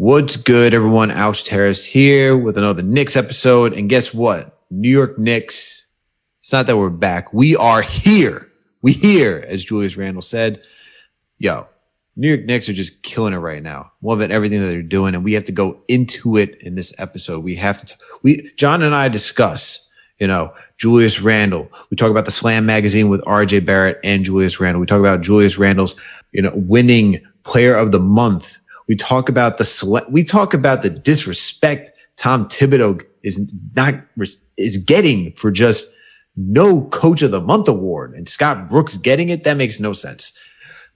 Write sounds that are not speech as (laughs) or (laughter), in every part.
What's good, everyone? Alex Terrace here with another Knicks episode. And guess what? New York Knicks. It's not that we're back. We are here. We here, as Julius Randle said. Yo, New York Knicks are just killing it right now. Loving everything that they're doing, and we have to go into it in this episode. We have to. T- we John and I discuss. You know, Julius Randle. We talk about the Slam magazine with RJ Barrett and Julius Randle. We talk about Julius Randle's, you know, winning player of the month. We talk about the sele- we talk about the disrespect Tom Thibodeau is not is getting for just no coach of the month award and Scott Brooks getting it. That makes no sense.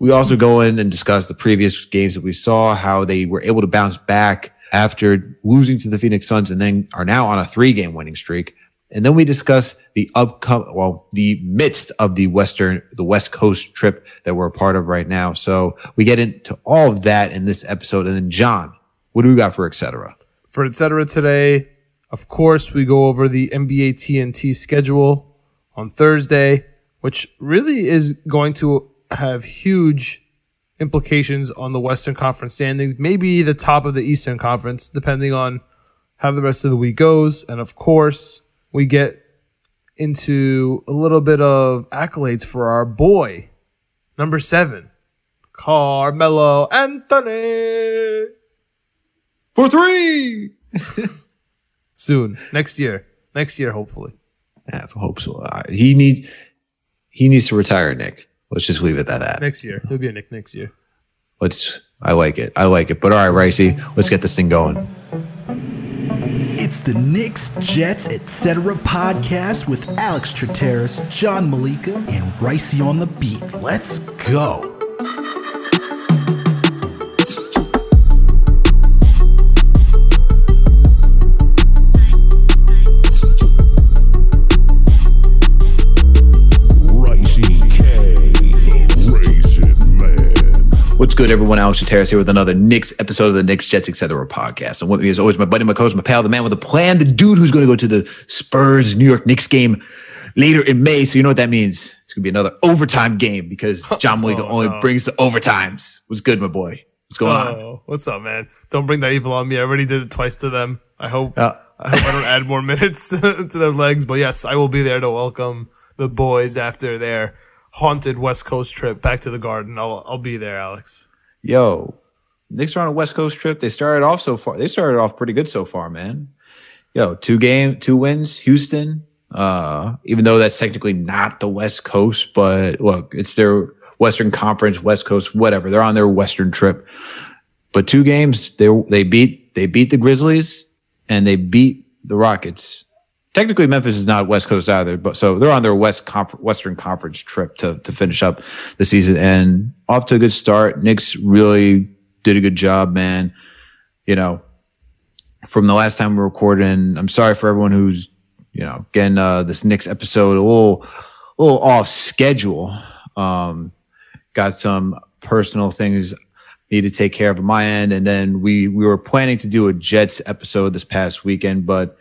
We also go in and discuss the previous games that we saw, how they were able to bounce back after losing to the Phoenix Suns and then are now on a three game winning streak. And then we discuss the upcoming, well, the midst of the Western, the West Coast trip that we're a part of right now. So we get into all of that in this episode. And then John, what do we got for et cetera? For et cetera today, of course, we go over the NBA TNT schedule on Thursday, which really is going to have huge implications on the Western Conference standings, maybe the top of the Eastern Conference, depending on how the rest of the week goes. And of course, we get into a little bit of accolades for our boy, number seven, Carmelo Anthony. For three. (laughs) Soon, next year, next year, hopefully. I hope so. Uh, he needs he needs to retire, Knick. Let's just leave it at that. Next year, he'll be a Knick next year. Let's. I like it. I like it. But all right, Ricey, let's get this thing going. It's the Knicks, Jets, etc. podcast with Alex Trateris, John Malika, and Ricey on the beat. Let's go. What's good, everyone? Alex Terrace here with another Knicks episode of the Knicks, Jets, etc. podcast. And with me, as always, my buddy, my coach, my pal, the man with a plan, the dude who's going to go to the Spurs New York Knicks game later in May. So you know what that means? It's going to be another overtime game because (laughs) John Malika oh, only no. brings the overtimes. What's good, my boy? What's going oh, on? What's up, man? Don't bring that evil on me. I already did it twice to them. I hope. Uh, I hope I don't add more (laughs) minutes (laughs) to their legs. But yes, I will be there to welcome the boys after their haunted West Coast trip back to the Garden. I'll I'll be there, Alex. Yo, Knicks are on a West Coast trip. They started off so far. They started off pretty good so far, man. Yo, two game, two wins, Houston. Uh, even though that's technically not the West Coast, but look, it's their Western Conference, West Coast, whatever. They're on their Western trip. But two games, they they beat they beat the Grizzlies and they beat the Rockets technically Memphis is not West Coast either, but so they're on their West Western Conference trip to to finish up the season and off to a good start. Knicks really did a good job, man. You know, from the last time we recorded, and I'm sorry for everyone who's you know getting uh, this Knicks episode a little a little off schedule. Um, got some personal things need to take care of on my end, and then we we were planning to do a Jets episode this past weekend, but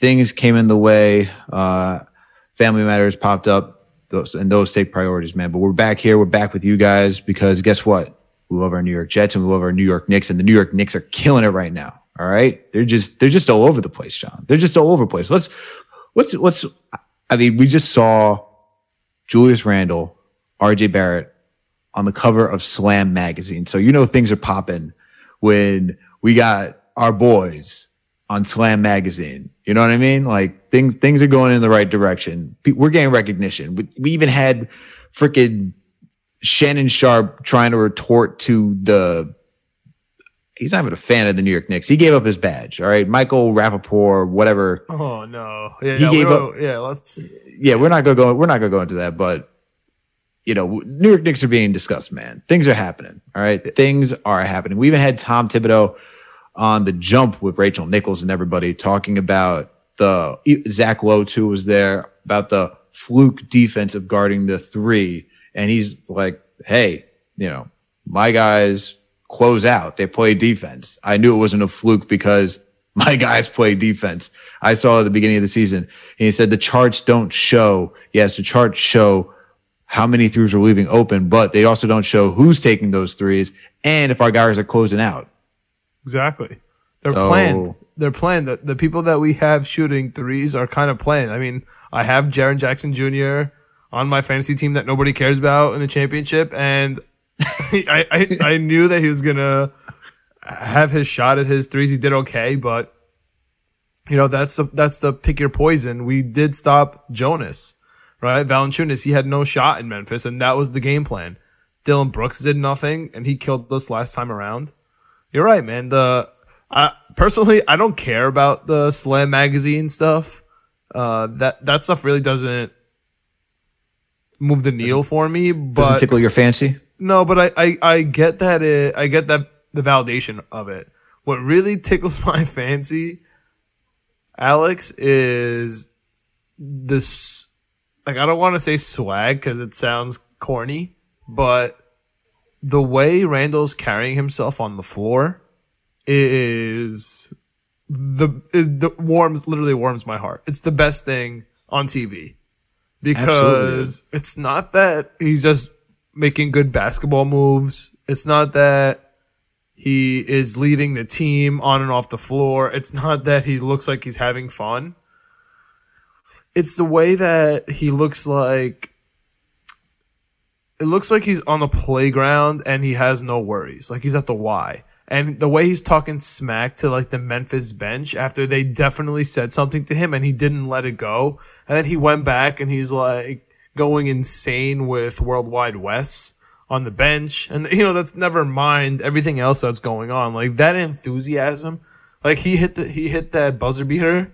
things came in the way. Uh, family matters popped up, those and those take priorities, man. But we're back here. We're back with you guys because guess what? We love our New York Jets and we love our New York Knicks, and the New York Knicks are killing it right now. All right, they're just they're just all over the place, John. They're just all over the place. Let's let's let's. I mean, we just saw Julius Randle, R.J. Barrett on the cover of Slam magazine, so you know things are popping when we got our boys on Slam magazine. You know what I mean? Like things things are going in the right direction. We're getting recognition. We, we even had freaking Shannon Sharpe trying to retort to the. He's not even a fan of the New York Knicks. He gave up his badge. All right, Michael Rapaport, whatever. Oh no! Yeah, he yeah, gave up. Yeah, let's. Yeah, we're not gonna go. We're not gonna go into that. But you know, New York Knicks are being discussed. Man, things are happening. All right, things are happening. We even had Tom Thibodeau on the jump with Rachel Nichols and everybody talking about the Zach Lowe too was there about the fluke defense of guarding the three. And he's like, Hey, you know, my guys close out. They play defense. I knew it wasn't a fluke because (laughs) my guys play defense. I saw at the beginning of the season. He said the charts don't show. Yes, the charts show how many threes are leaving open, but they also don't show who's taking those threes and if our guys are closing out. Exactly. They're So- planned. They're planned. The, the people that we have shooting threes are kind of planned. I mean, I have Jaren Jackson Jr. on my fantasy team that nobody cares about in the championship, and (laughs) I, I I knew that he was gonna have his shot at his threes. He did okay, but you know that's the that's the pick your poison. We did stop Jonas, right? Valanciunas, he had no shot in Memphis, and that was the game plan. Dillon Brooks did nothing, and he killed us last time around. You're right, man. The I personally, I don't care about the Slam magazine stuff. Uh, that that stuff really doesn't move the needle for me. But doesn't tickle your fancy. no, but I, I, I get that it, I get that the validation of it. What really tickles (laughs) my fancy, Alex, is this. Like I don't want to say swag because it sounds corny, but the way Randle's carrying himself on the floor is the is the warms literally warms my heart. It's the best thing on TV because it's not that he's just making good basketball moves. It's not that he is leading the team on and off the floor. It's not that he looks like he's having fun. It's the way that he looks like it looks like he's on the playground and he has no worries. Like he's at the Y. And the way he's talking smack to like the Memphis bench after they definitely said something to him and he didn't let it go. And then he went back and he's like going insane with World Wide Wes on the bench. And you know, that's never mind everything else that's going on. Like that enthusiasm. Like he hit the he hit that buzzer beater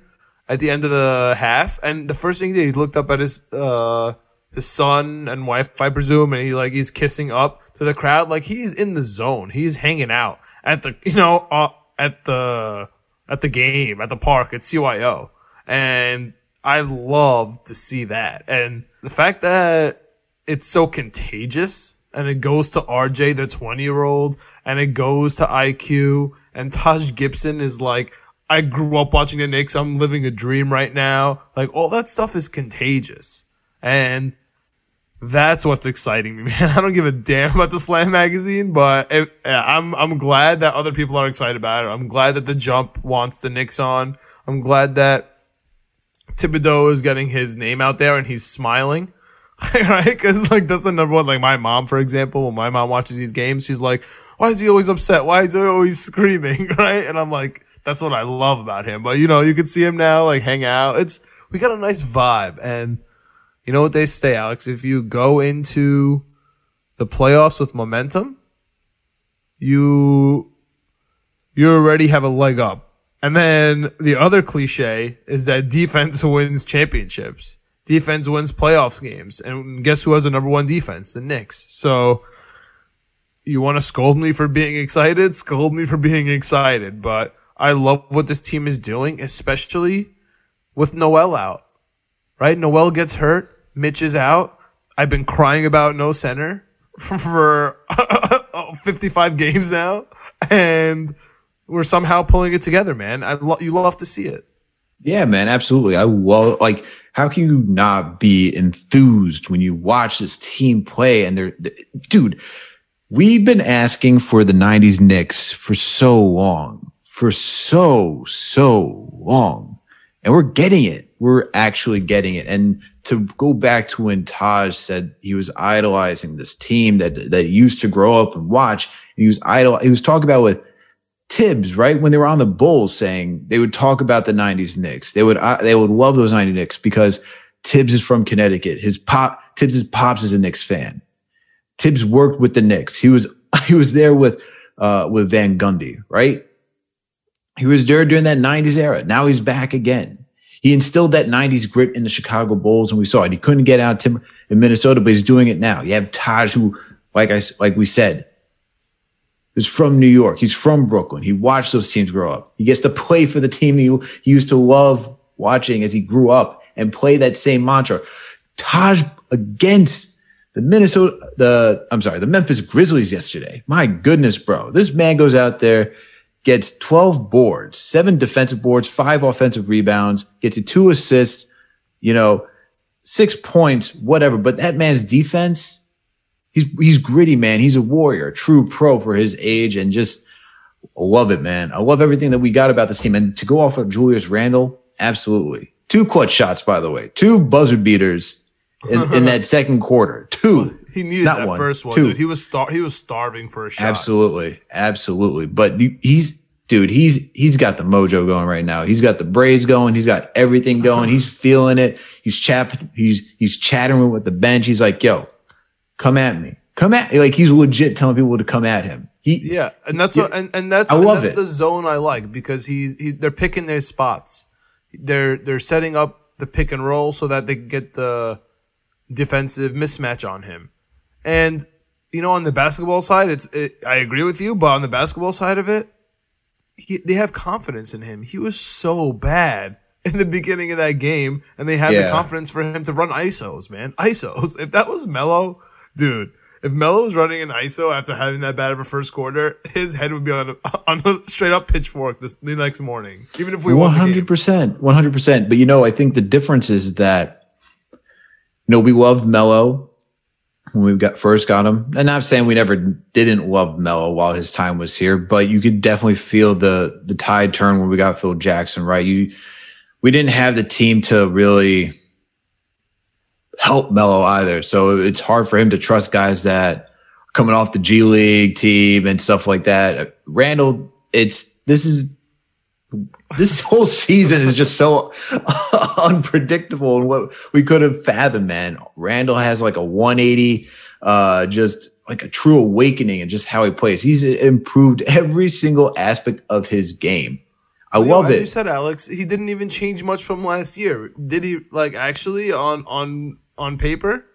at the end of the half and the first thing that he looked up at his uh his son and wife, I presume, and he like he's kissing up to the crowd. Like he's in the zone. He's hanging out at the you know uh, at the at the game at the park at CYO, and I love to see that. And the fact that it's so contagious and it goes to RJ, the 20 year old, and it goes to IQ, and Taj Gibson is like, I grew up watching the Knicks. I'm living a dream right now. Like all that stuff is contagious. And that's what's exciting me, (laughs) man. I don't give a damn about the Slam magazine, but it, I'm I'm glad that other people are excited about it. I'm glad that the Jump wants the Knicks on. I'm glad that Thibodeau is getting his name out there and he's smiling, (laughs) right? Because like that's the number one. Like my mom, for example, when my mom watches these games, she's like, "Why is he always upset? Why is he always (laughs) screaming?" Right? And I'm like, that's what I love about him. But you know, you can see him now, like hang out. It's we got a nice vibe and. You know what they say, Alex? If you go into the playoffs with momentum, you you already have a leg up. And then the other cliche is that defense (laughs) wins championships. Defense wins playoffs games. And guess who has the number one defense? The Knicks. So you want to scold me for being excited? Scold me for being excited. But I love what this team is doing, especially with Noel out. Right? Noel gets hurt. Mitch is out. I've been crying about no center (laughs) for (laughs) 55 games now, and we're somehow pulling it together, man. I lo- you love to see it. Yeah, man, absolutely. I love like how can you not be enthused when you watch this team play and they're, they dude, we've been asking for the 90s Knicks for so long. For so so long. And we're getting it. We're actually getting it. And to go back to when Taj said he was idolizing this team that that used to grow up and watch, he was idol he was talking about with Thibs, right? When they were on the Bulls saying they would talk about the 90s Knicks. They would uh, they would love those 90s Knicks because Thibs is from Connecticut. His pop Thibs' pops is a Knicks fan. Thibs worked with the Knicks. He was (laughs) he was there with uh with Van Gundy, right? He was there during that 90s era. Now he's back again. He instilled that 90s grit in the Chicago Bulls, and we saw it. He couldn't get out Tim in Minnesota, but he's doing it now. You have Taj, who, like I like we said, is from New York. He's from Brooklyn. He watched those teams grow up. He gets to play for the team he, he used to love watching as he grew up and play that same mantra. Taj against the Minnesota, the I'm sorry, the Memphis Grizzlies yesterday. My goodness, bro. This man goes out there, gets 12 boards, seven defensive boards, five offensive rebounds, gets two assists, you know, six points, whatever. But that man's defense, he's he's gritty, man. He's a warrior, a true pro for his age, and just I love it, man. I love everything that we got about this team. And to go off of Julius Randle, absolutely. Two clutch shots, by the way, two buzzer beaters in, in (laughs) that second quarter. Two. He needed Not that one, first one, two. dude. He was star- he was starving for a shot. Absolutely, absolutely. But he's dude, he's he's got the mojo going right now. He's got the braids going. He's got everything going. he's (laughs) feeling it. He's chat. He's he's chattering with the bench. He's like, "Yo, come at me. Come at." Like he's legit telling people to come at him. He Yeah, and that's what, and, and that's I love that's it. the zone I like because he's he, they're picking their spots. They're they're setting up the pick and roll so that they can get the defensive mismatch on him. And you know, on the basketball side, it's it, I agree with you, but on the basketball side of it, he, they have confidence in him. He was so bad (laughs) in the beginning of that game, and they had the confidence for him to run ISOs, man. (laughs) ISOs. If that was Melo, dude, if Melo was running an ISO after having that bad of a first quarter, his head would be on a, (laughs) on a straight up pitchfork this, the next morning, even if we One won one hundred percent, one hundred percent. But you know, I think the difference is that you know we loved Melo when we got first got him, and I'm saying we never didn't love Melo while his time was here, but you could definitely feel the the tide turn when we got Phil Jackson. Right, you we didn't have the team to really help Melo either, so it's hard for him to trust guys that coming off the G League team and stuff like that. Randle, it's this is this whole season is just so (laughs) unpredictable and what we could have fathomed, man. Randle has like a 180, uh, just like a true awakening and just how he plays. He's improved every single aspect of his game. I love as you it. said, Alex, he didn't even change much from last year. Did he? Like actually, on on on paper,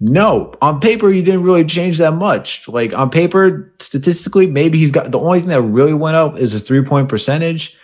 No, on paper, he didn't really change that much. Like on paper, statistically, maybe he's got the only thing that really went up is his three point percentage.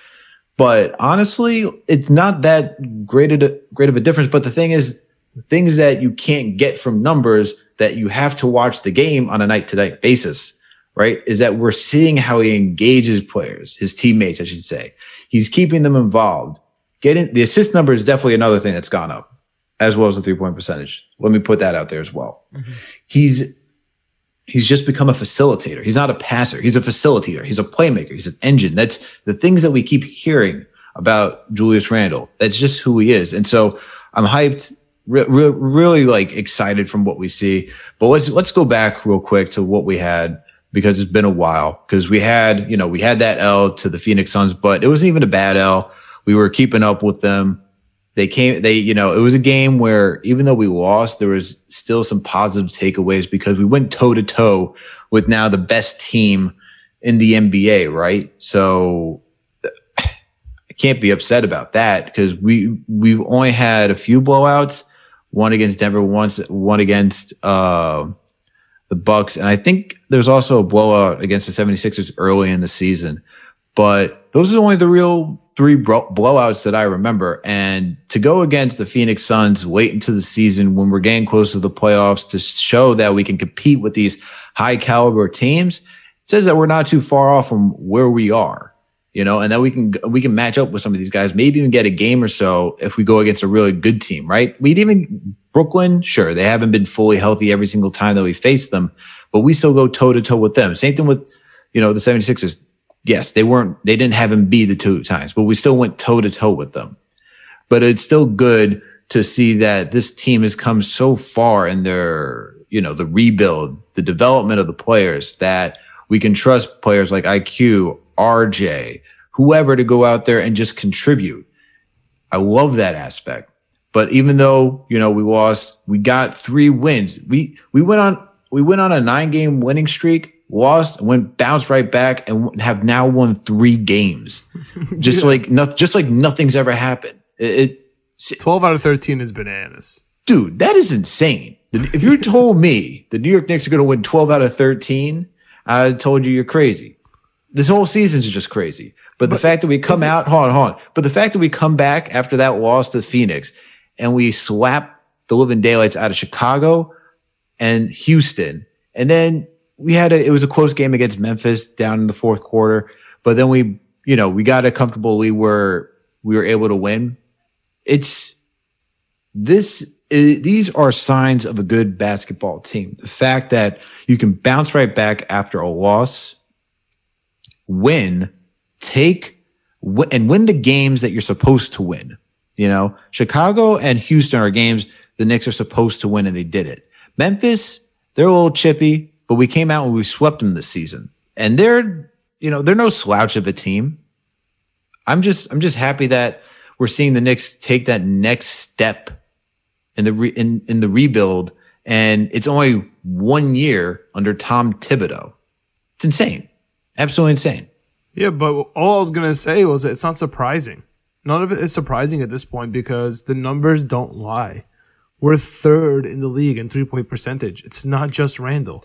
But honestly, it's not that great of a, great of a difference. But the thing is, things that you can't get from numbers that you have to watch the game on a night to night basis, right? Is that we're seeing how he engages players, his teammates, I should say. He's keeping them involved. Getting the assist number is definitely another thing that's gone up, as well as the three point percentage. Let me put that out there as well. Mm-hmm. He's he's just become a facilitator. He's not a passer. He's a facilitator. He's a playmaker. He's an engine. That's the things that we keep hearing about Julius Randle. That's just who he is. And so I'm hyped, re- re- really like excited from what we see. But let's let's go back real quick to what we had because it's been a while. Because we had, you know, we had that L to the Phoenix Suns, but it wasn't even a bad L. We were keeping up with them they came they you know it was a game where even though we lost there was still some positive takeaways because we went toe to toe with now the best team in the NBA right? So I can't be upset about that because we we've only had a few blowouts one against Denver once one against uh the Bucks and I think there's also a blowout against the 76ers early in the season but those are only the real three blowouts that I remember. And to go against the Phoenix Suns, wait into the season when we're getting close to the playoffs to show that we can compete with these high caliber teams says that we're not too far off from where we are, you know, and that we can we can match up with some of these guys, maybe even get a game or so if we go against a really good team, right? We'd even Brooklyn, sure, they haven't been fully healthy every single time that we face them, but we still go toe to toe with them. Same thing with, you know, the 76ers yes, they weren't, they didn't have him be the two times, but we still went toe to toe with them. But it's still good to see that this team has come so far in their, you know, the rebuild, the development of the players that we can trust players like IQ, RJ, whoever to go out there and just contribute. I love that aspect. But even though, you know, we lost, we got three wins. We, we went on, we went on a nine game winning streak lost, went bounced right back, and have now won three games. (laughs) Just like nothing, just like nothing's ever happened. It, it, twelve out of thirteen is bananas. dude, that is insane. If you told me the New York Knicks are going to win twelve out of thirteen, I told you you're crazy. This whole season's just crazy. But, the fact that we come out, hold on, hold on. But the fact that we come back after that loss to Phoenix and we slap the living daylights out of Chicago and Houston, and then we had a, it was a close game against Memphis down in the fourth quarter, but then we, you know, we got it comfortable. We were, we were able to win. It's this, these are signs of a good basketball team. The fact that you can bounce right back after a loss win, take wi- and win the games that you're supposed to win. You know, Chicago and Houston are games the Knicks are supposed to win, and they did it. Memphis, they're a little chippy, but we came out and we swept them this season, and they're you know they're no slouch of a team. I'm just I'm just happy that we're seeing the Knicks take that next step in the re, in in the rebuild, and it's only one year under Tom Thibodeau. It's insane, absolutely insane. Yeah, but all I was gonna say was it's not surprising. None of it is surprising at this point because the numbers don't lie. We're third in the league in three point percentage. It's not just Randle.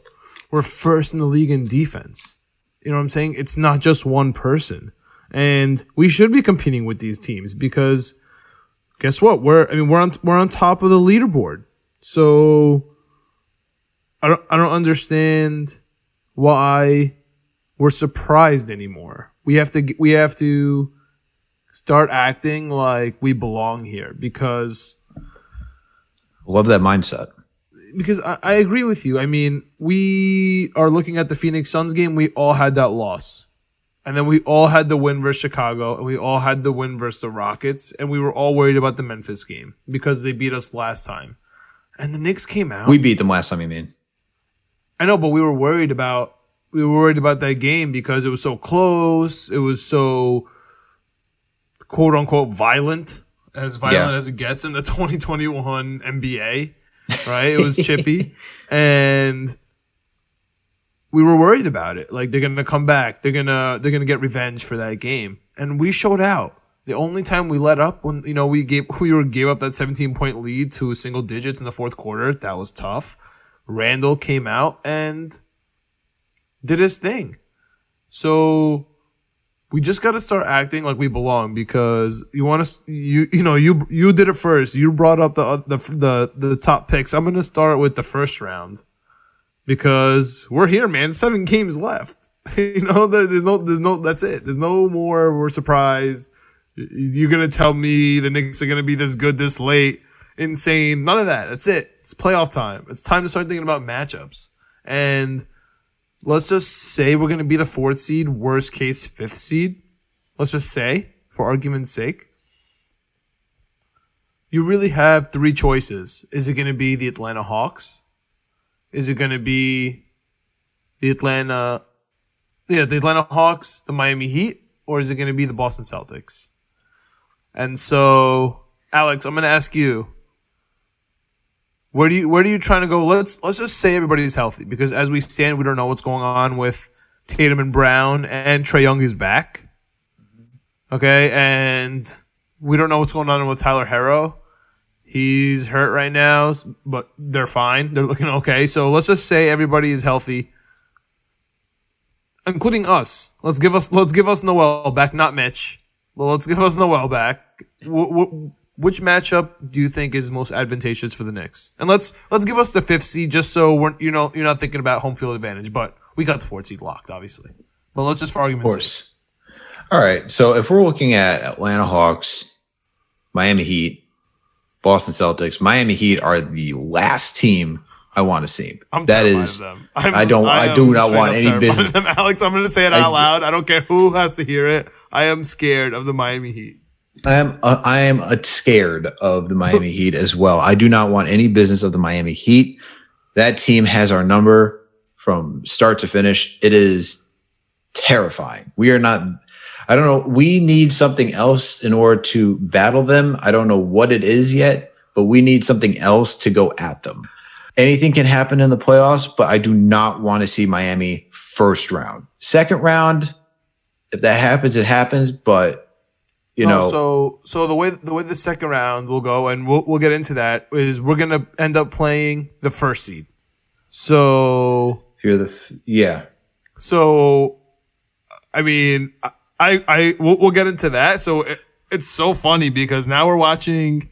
We're first in the league in defense. You know what I'm saying? It's not just one person. And we should be competing with these teams because guess what? We're I mean we're on we're on top of the leaderboard. So I don't I don't understand why we're surprised anymore. We have to we have to start acting like we belong here because Love that mindset. Because I, I agree with you. I mean, we are looking at the Phoenix Suns game. We all had that loss, and then we all had the win versus Chicago, and we all had the win versus the Rockets, and we were all worried about the Memphis game because they beat us last time. And the Knicks came out. We beat them last time. You mean? I know, but we were worried about we were worried about that game because it was so close. It was so quote unquote violent, as violent Yeah. as it gets in the (laughs) 2021 NBA. Right? It was chippy, (laughs) and we were worried about it. Like they're gonna come back. They're gonna they're gonna get revenge for that game, and we showed out. The only time we let up when you know we gave (laughs) we were gave up that 17 point lead to single digits in the fourth quarter. That was tough. Randle came out and did his thing. So we just got to start acting like we belong because you want to you you know you you did it first. You brought up the uh, the the the top picks. I'm going to start with the first round because we're here, man. Seven games left. (laughs) you know, there's no there's no that's it. There's no more we're surprised. You're going to tell me the Knicks are going to be this good this late. Insane. None of that. That's it. It's playoff time. It's time to start thinking about matchups. And let's just say we're going to be the fourth seed, worst case fifth seed. Let's just say, for argument's sake, you really have three choices. Is it going to be the Atlanta Hawks? Is it going to be the Atlanta, yeah, the Atlanta Hawks, the Miami Heat, or is it going to be the Boston Celtics? And so, Alex, I'm going to ask you, where do you where do you trying to go? Let's let's just say everybody's healthy because as we stand, we don't know what's going on with Tatum and Brown and Trae Young is back. Mm-hmm. Okay, and we don't know what's going on with Tyler Herro. He's hurt right now, but they're fine. They're looking okay. So let's just say everybody is healthy, including us. Let's give us let's give us Noel back, not Mitch. Well, let's give us Noel back. W- w- which matchup do you think is most advantageous for the Knicks? And let's let's give us the fifth seed, just so we're you know you're not thinking about home field advantage, but we got the fourth seed locked, obviously. But let's just for argument's sake. course. All right. So if we're looking at Atlanta Hawks, Miami Heat, Boston Celtics, Miami Heat are the last team I want to see. I'm that is of them. (laughs) I'm, I don't- I do not want any business- Them. (laughs) Alex, I'm going to say it I- out loud. I don't care who has to hear it. I am scared of the Miami Heat. I am uh, I am uh, scared of the Miami (laughs) Heat as well. I do not want any business of the Miami Heat. That team has our number from start to finish. It is terrifying. We are not I don't know, we need something else in order to battle them. I don't know what it is yet, but we need something else to go at them. Anything can happen in the playoffs, but I do not want to see Miami first round. Second round, if that happens, it happens, but you No, know, so so the way the way the second round will go, and we'll we'll get into that, is we're gonna end up playing the first seed. So you're the f- yeah. so, I mean, I I, I we'll, we'll get into that. So it, it's so funny because now we're watching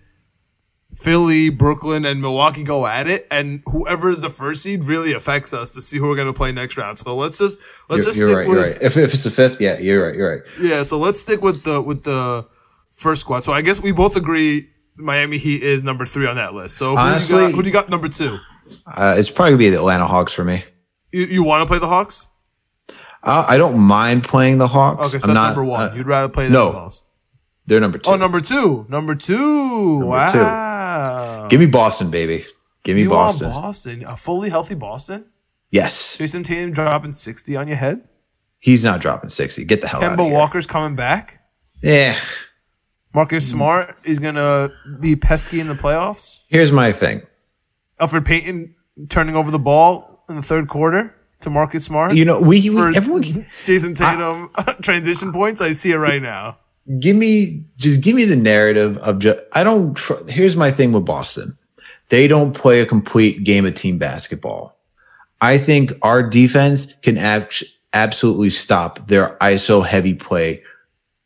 Philly, Brooklyn, and Milwaukee go at it, and whoever is the first seed really affects us to see who we're gonna play next round. So let's just let's You're, just you're stick right. with You're right. If, if it's the fifth, yeah, you're right. You're right. yeah. So let's stick with the with the first squad. So I guess we both agree Miami Heat is number three on that list. So who, do, you Honestly- got, who do you got number two? Uh, it's probably gonna be the Atlanta Hawks for me. You, you want to play the Hawks? I, I don't mind playing the Hawks. Okay, so I'm that's not, number one. uh, You'd rather play them no. the most. they're number two. Oh, number two. Number two. two. wow. Give me Boston, baby. Give me you Boston. want Boston? A fully healthy Boston? Yes, Jayson Tatum dropping 60 on your head? he's not dropping sixty. Get the hell out of Kemba here. Walker's coming back? Yeah. Marcus. Smart is going to be pesky in the playoffs? Here's my thing. Elfrid Payton turning over the ball in the third quarter to Marcus Smart? You know, we, we everyone Jayson Tatum (laughs) transition points? I see it right now. Give me just give me the narrative of just I don't tr- here's my thing with Boston. They don't play a complete game of team basketball. I think our defense can ab- absolutely stop their ISO heavy play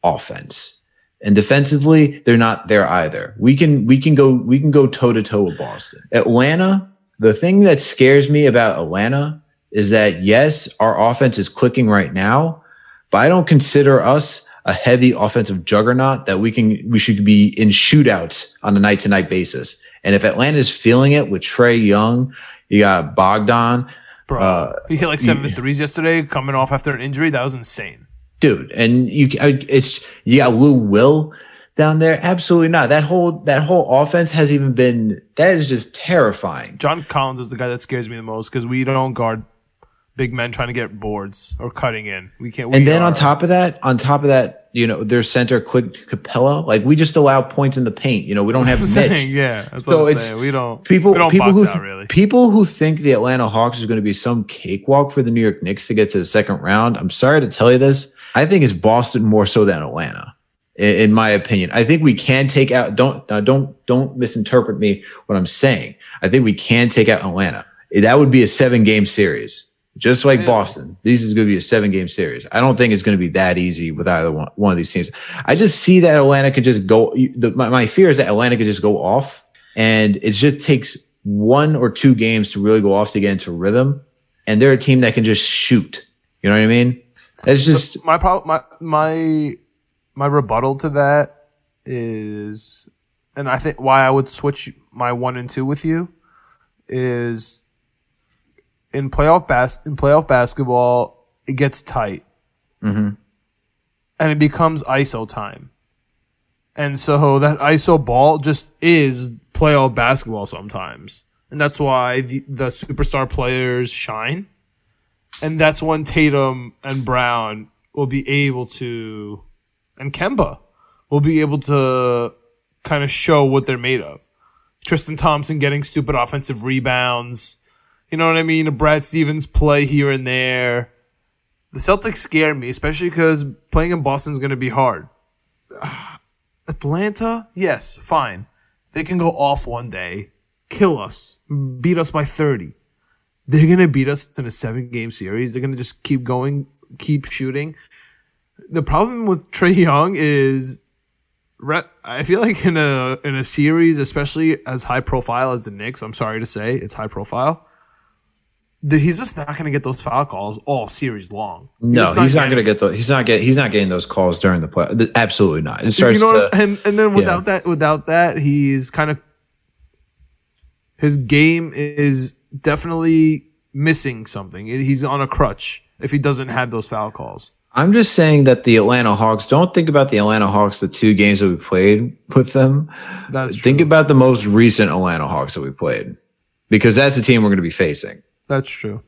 offense. And defensively, they're not there either. We can we can go we can go toe to toe with Boston. Atlanta, the thing that scares me about Atlanta is that yes, our offense is clicking right now, but I don't consider us a heavy offensive juggernaut that we can we should be in shootouts on a night to night basis. And if Atlanta's feeling it with Trae Young, you got Bogdan, Bro, Uh, he hit like seven threes yesterday coming off after an injury. That was insane. dude, and you it's you got Lou Will down there. Absolutely not. That whole that whole offense has even been that is just terrifying. John Collins is the guy that scares me the most because we don't guard big men trying to get boards or cutting in. We can't. We And then on top of that, on top of that, you know, their center Quick Capela, like we just allow points in the paint. You know, we don't have (laughs) saying, yeah, that's what So it's- saying. We don't People, we don't people box who out really. people who think the Atlanta Hawks is going to be some cakewalk for the New York Knicks to get to the second round. I'm sorry to tell you this. I think it's Boston more so than Atlanta, in, in my opinion. I think we can take out. Don't uh, don't don't misinterpret me what I'm saying. I think we can take out Atlanta. That would be a seven game series, just like Boston. This is going to be a seven game series. I don't think it's going to be that easy with either one, one of these teams. I just see that Atlanta could just go. The, my, my fear is that Atlanta could just go off, and it just takes one or two games to really go off to get into rhythm. And they're a team that can just shoot. You know what I mean? It's just my problem, my my my rebuttal to that is, and I think why I would switch my one and two with you is in playoff bas- in playoff basketball it gets tight, mm-hmm. and it becomes ISO time, and so that ISO ball just is playoff basketball sometimes, and that's why the, the superstar players shine and that's when Tatum and Brown will be able to, and Kemba will be able to kind of show what they're made of. Tristan Thompson getting stupid offensive rebounds. You know what I mean? A Brad Stevens play here and there. The Celtics scare me, especially because playing in Boston is going to be hard. (sighs) Atlanta, yes, fine. They can go off one day, kill us, beat us by 30 they're gonna beat us in a seven game series. They're gonna just keep going, keep shooting. The problem with Trae Young is, I feel like in a in a series, especially as high profile as the Knicks, I'm sorry to say, it's high profile. He's just not going to get those foul calls all series long. no, he's not getting- going to get those. He's not getting. He's not getting those calls during the play. Absolutely not. It starts you know, to. and and then without that, without that, he's kind of his game is definitely missing something. He's on a crutch if he doesn't have those foul calls. I'm just saying that the Atlanta Hawks. Don't think about the Atlanta Hawks. The two games that we played with them. That's think true. about the most recent Atlanta Hawks that we played, because that's the team we're going to be facing. That's true.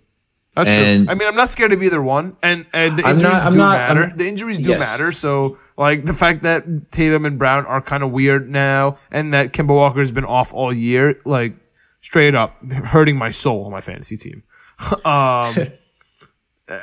That's And- true. I mean, I'm not scared of either one, and and the injuries not- do not- matter. I'm- the injuries do Yes. matter. So, like the fact that Tatum and Brown are kind of weird now, and that Kemba Walker has been off all year, like straight up hurting my soul on my fantasy team. (laughs) um, (laughs)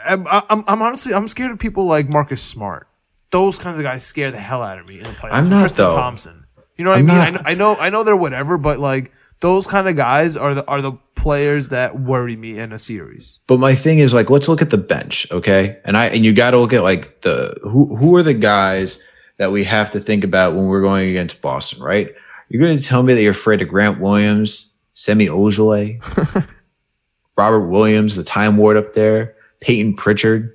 I'm, I'm, I'm honestly I'm scared of people like Marcus Smart. Those kinds of guys scare the hell out of me in the playoffs. I'm not, Tristan though. Thompson. You know what I'm I mean? not. I, know, I know I know they're whatever, but like those kind of guys are the are the players that worry me in a series. But my thing is like, let's look at the bench, okay? And I and you got to look at like the who who are the guys that we have to think about when we're going against Boston, right? You're going to tell me that you're afraid of Grant Williams, Semi Ojeleye, (laughs) Robert Williams, the Time Ward up there, Payton Pritchard.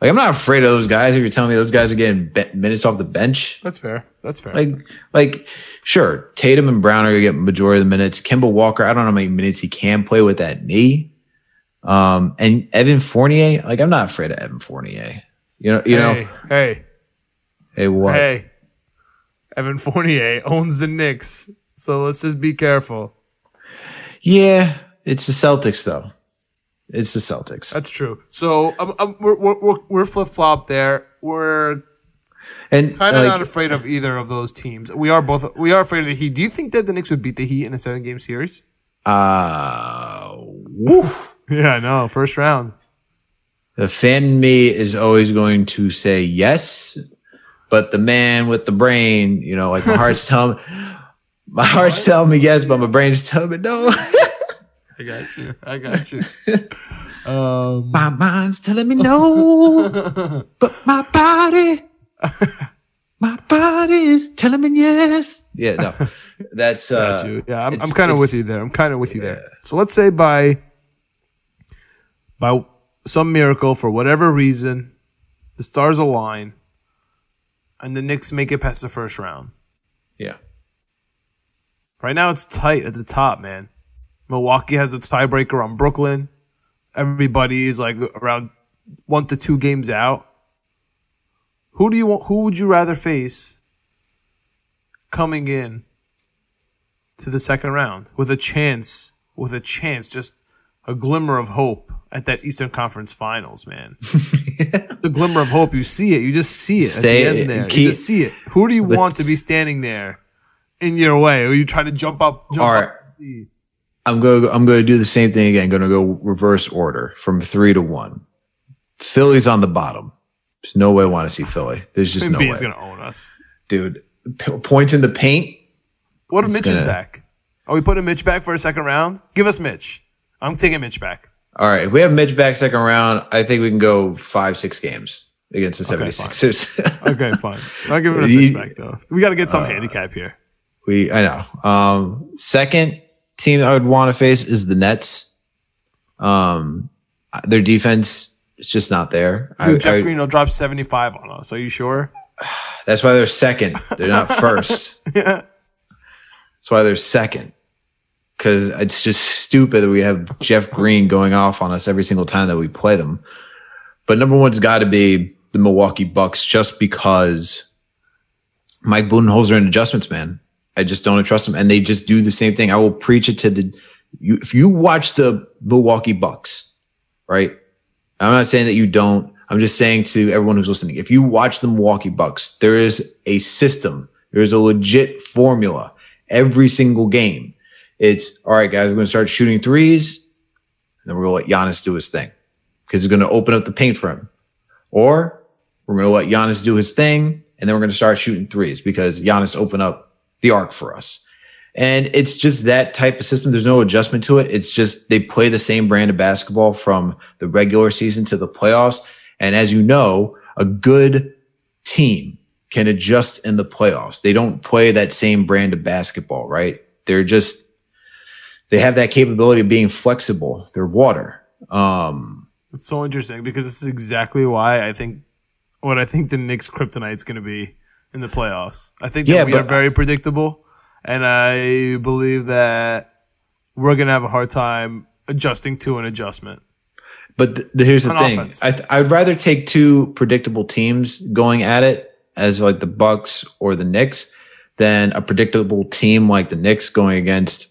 Like I'm not afraid of those guys. If you're telling me those guys are getting be- minutes off the bench, That's fair. That's fair. like, like, sure, Tatum and Brown are gonna get majority of the minutes. Kemba Walker, I don't know how many minutes he can play with that knee. Um, and Evan Fournier, like I'm not afraid of Evan Fournier. You know, you hey, know, hey, hey, what? hey. Evan Fournier owns the Knicks, so let's just be careful. Yeah, it's the Celtics though. It's the Celtics. That's true. So um, um, we're we're, we're, flip flop there. We're and kind of like, not afraid of either of those teams. We are both. We are afraid of the Heat. Do you think that the Knicks would beat the Heat in a seven game series? uh, woo. Yeah, no, first round. the fan in me is always going to say yes, but the man with the brain, you know, like my heart's (laughs) telling my heart's telling me yes, but my brain's telling me no. (laughs) I got you. I got you. (laughs) um, my mind's telling me no, (laughs) but my body, my body is telling me yes. Yeah, no, that's uh, got you. Yeah, I'm, I'm kind of with you there. I'm kind of with you there. So let's say by by some miracle for whatever reason, the stars align, and the Knicks make it past the first round. Yeah, Right now, it's tight at the top, man. Milwaukee has its tiebreaker on Brooklyn. Everybody is like around one to two games out. Who do you want? Who would you rather face coming in to the second round with a chance? With a chance, just a glimmer of hope at that Eastern Conference Finals, man. (laughs) the glimmer of hope. You see it. You just see it Stay- at the end there. keep- you just see it. Who do you want to be standing there in your way? Or you try to jump up? Jump All up right. I'm going. I'm going to do the same thing again. I'm going to go reverse order from three to one. Philly's on the bottom. There's no way I want to see Philly. There's just no B way, is gonna own us. dude. P- points in the paint. What if Mitch is gonna- back? Are we putting Mitch back for a second round? Give us Mitch. I'm taking Mitch back. All right, if we have Mitch back second round, I think we can go five, six games against the Okay, 76ers. (laughs) Okay, fine. I'll give us a Mitch back though. We got to get some Uh, handicap here. we, I know. Um, second team I would want to face is the Nets. Um, their defense is just not there. I- Jeff I- Green will drop 75 on us. Are you sure? (sighs) That's why they're second. They're not (laughs) first. Yeah. That's why they're second. Because it's just stupid that we have Jeff Green going off on us every single time that we play them. But number one's got to be the Milwaukee Bucks, just because Mike Budenholzer and adjustments, man. I just don't trust them, and they just do the same thing. I will preach it to the. You, if you watch the Milwaukee Bucks, right? I'm not saying that you don't. I'm just saying to everyone who's listening, if you watch the Milwaukee Bucks, there is a system. There is a legit formula every single game. It's all right, guys. We're going to start shooting threes, and then we're going to let Giannis do his thing because he's going to open up the paint for him. Or we're going to let Giannis do his thing, and then we're going to start shooting threes because Giannis opened up the arc for us. And it's just that type of system. There's no adjustment to it. It's just they play the same brand of basketball from the regular season to the playoffs. And as you know, a good team can adjust in the playoffs. They don't play that same brand of basketball, right? They're just they have that capability of being flexible. They're water. Um, It's so interesting because this is exactly why I think what I think the Knicks kryptonite is going to be in the playoffs. I think that Yeah, we but- are very predictable, and I believe that we're going to have a hard time adjusting to an adjustment. But th- th- here's the On thing: offense. I th- I'd rather take two predictable teams going at it, as like the Bucks or the Knicks, than a predictable team like the Knicks going against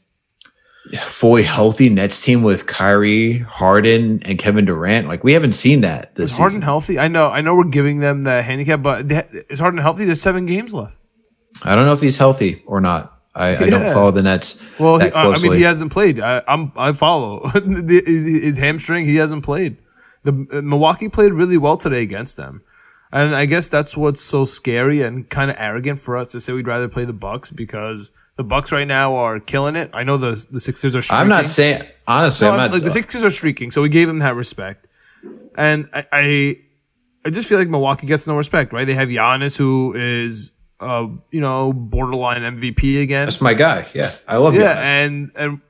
fully healthy Nets team with Kyrie, Harden, and Kevin Durant. Like we haven't seen that this Is Harden season. healthy? I know, I know, we're giving them the handicap, but is Harden healthy? There's seven games left. I don't know if he's healthy or not. I, I don't follow the Nets. Well, he, I mean, he hasn't played. I, I'm I follow (laughs) his, his hamstring. He hasn't played. The uh, Milwaukee played really well today against them, and I guess that's what's so scary and kind of arrogant for us to say we'd rather play the Bucks because the Bucks right now are killing it. I know the the Sixers are. Streaking. I'm not saying honestly. No, I'm not like the Sixers are streaking, so we gave them that respect, and I, I, I just feel like Milwaukee gets no respect, right? They have Giannis, who is, uh, you know, borderline MVP again. That's my guy. Yeah, I love Yeah, Giannis. and and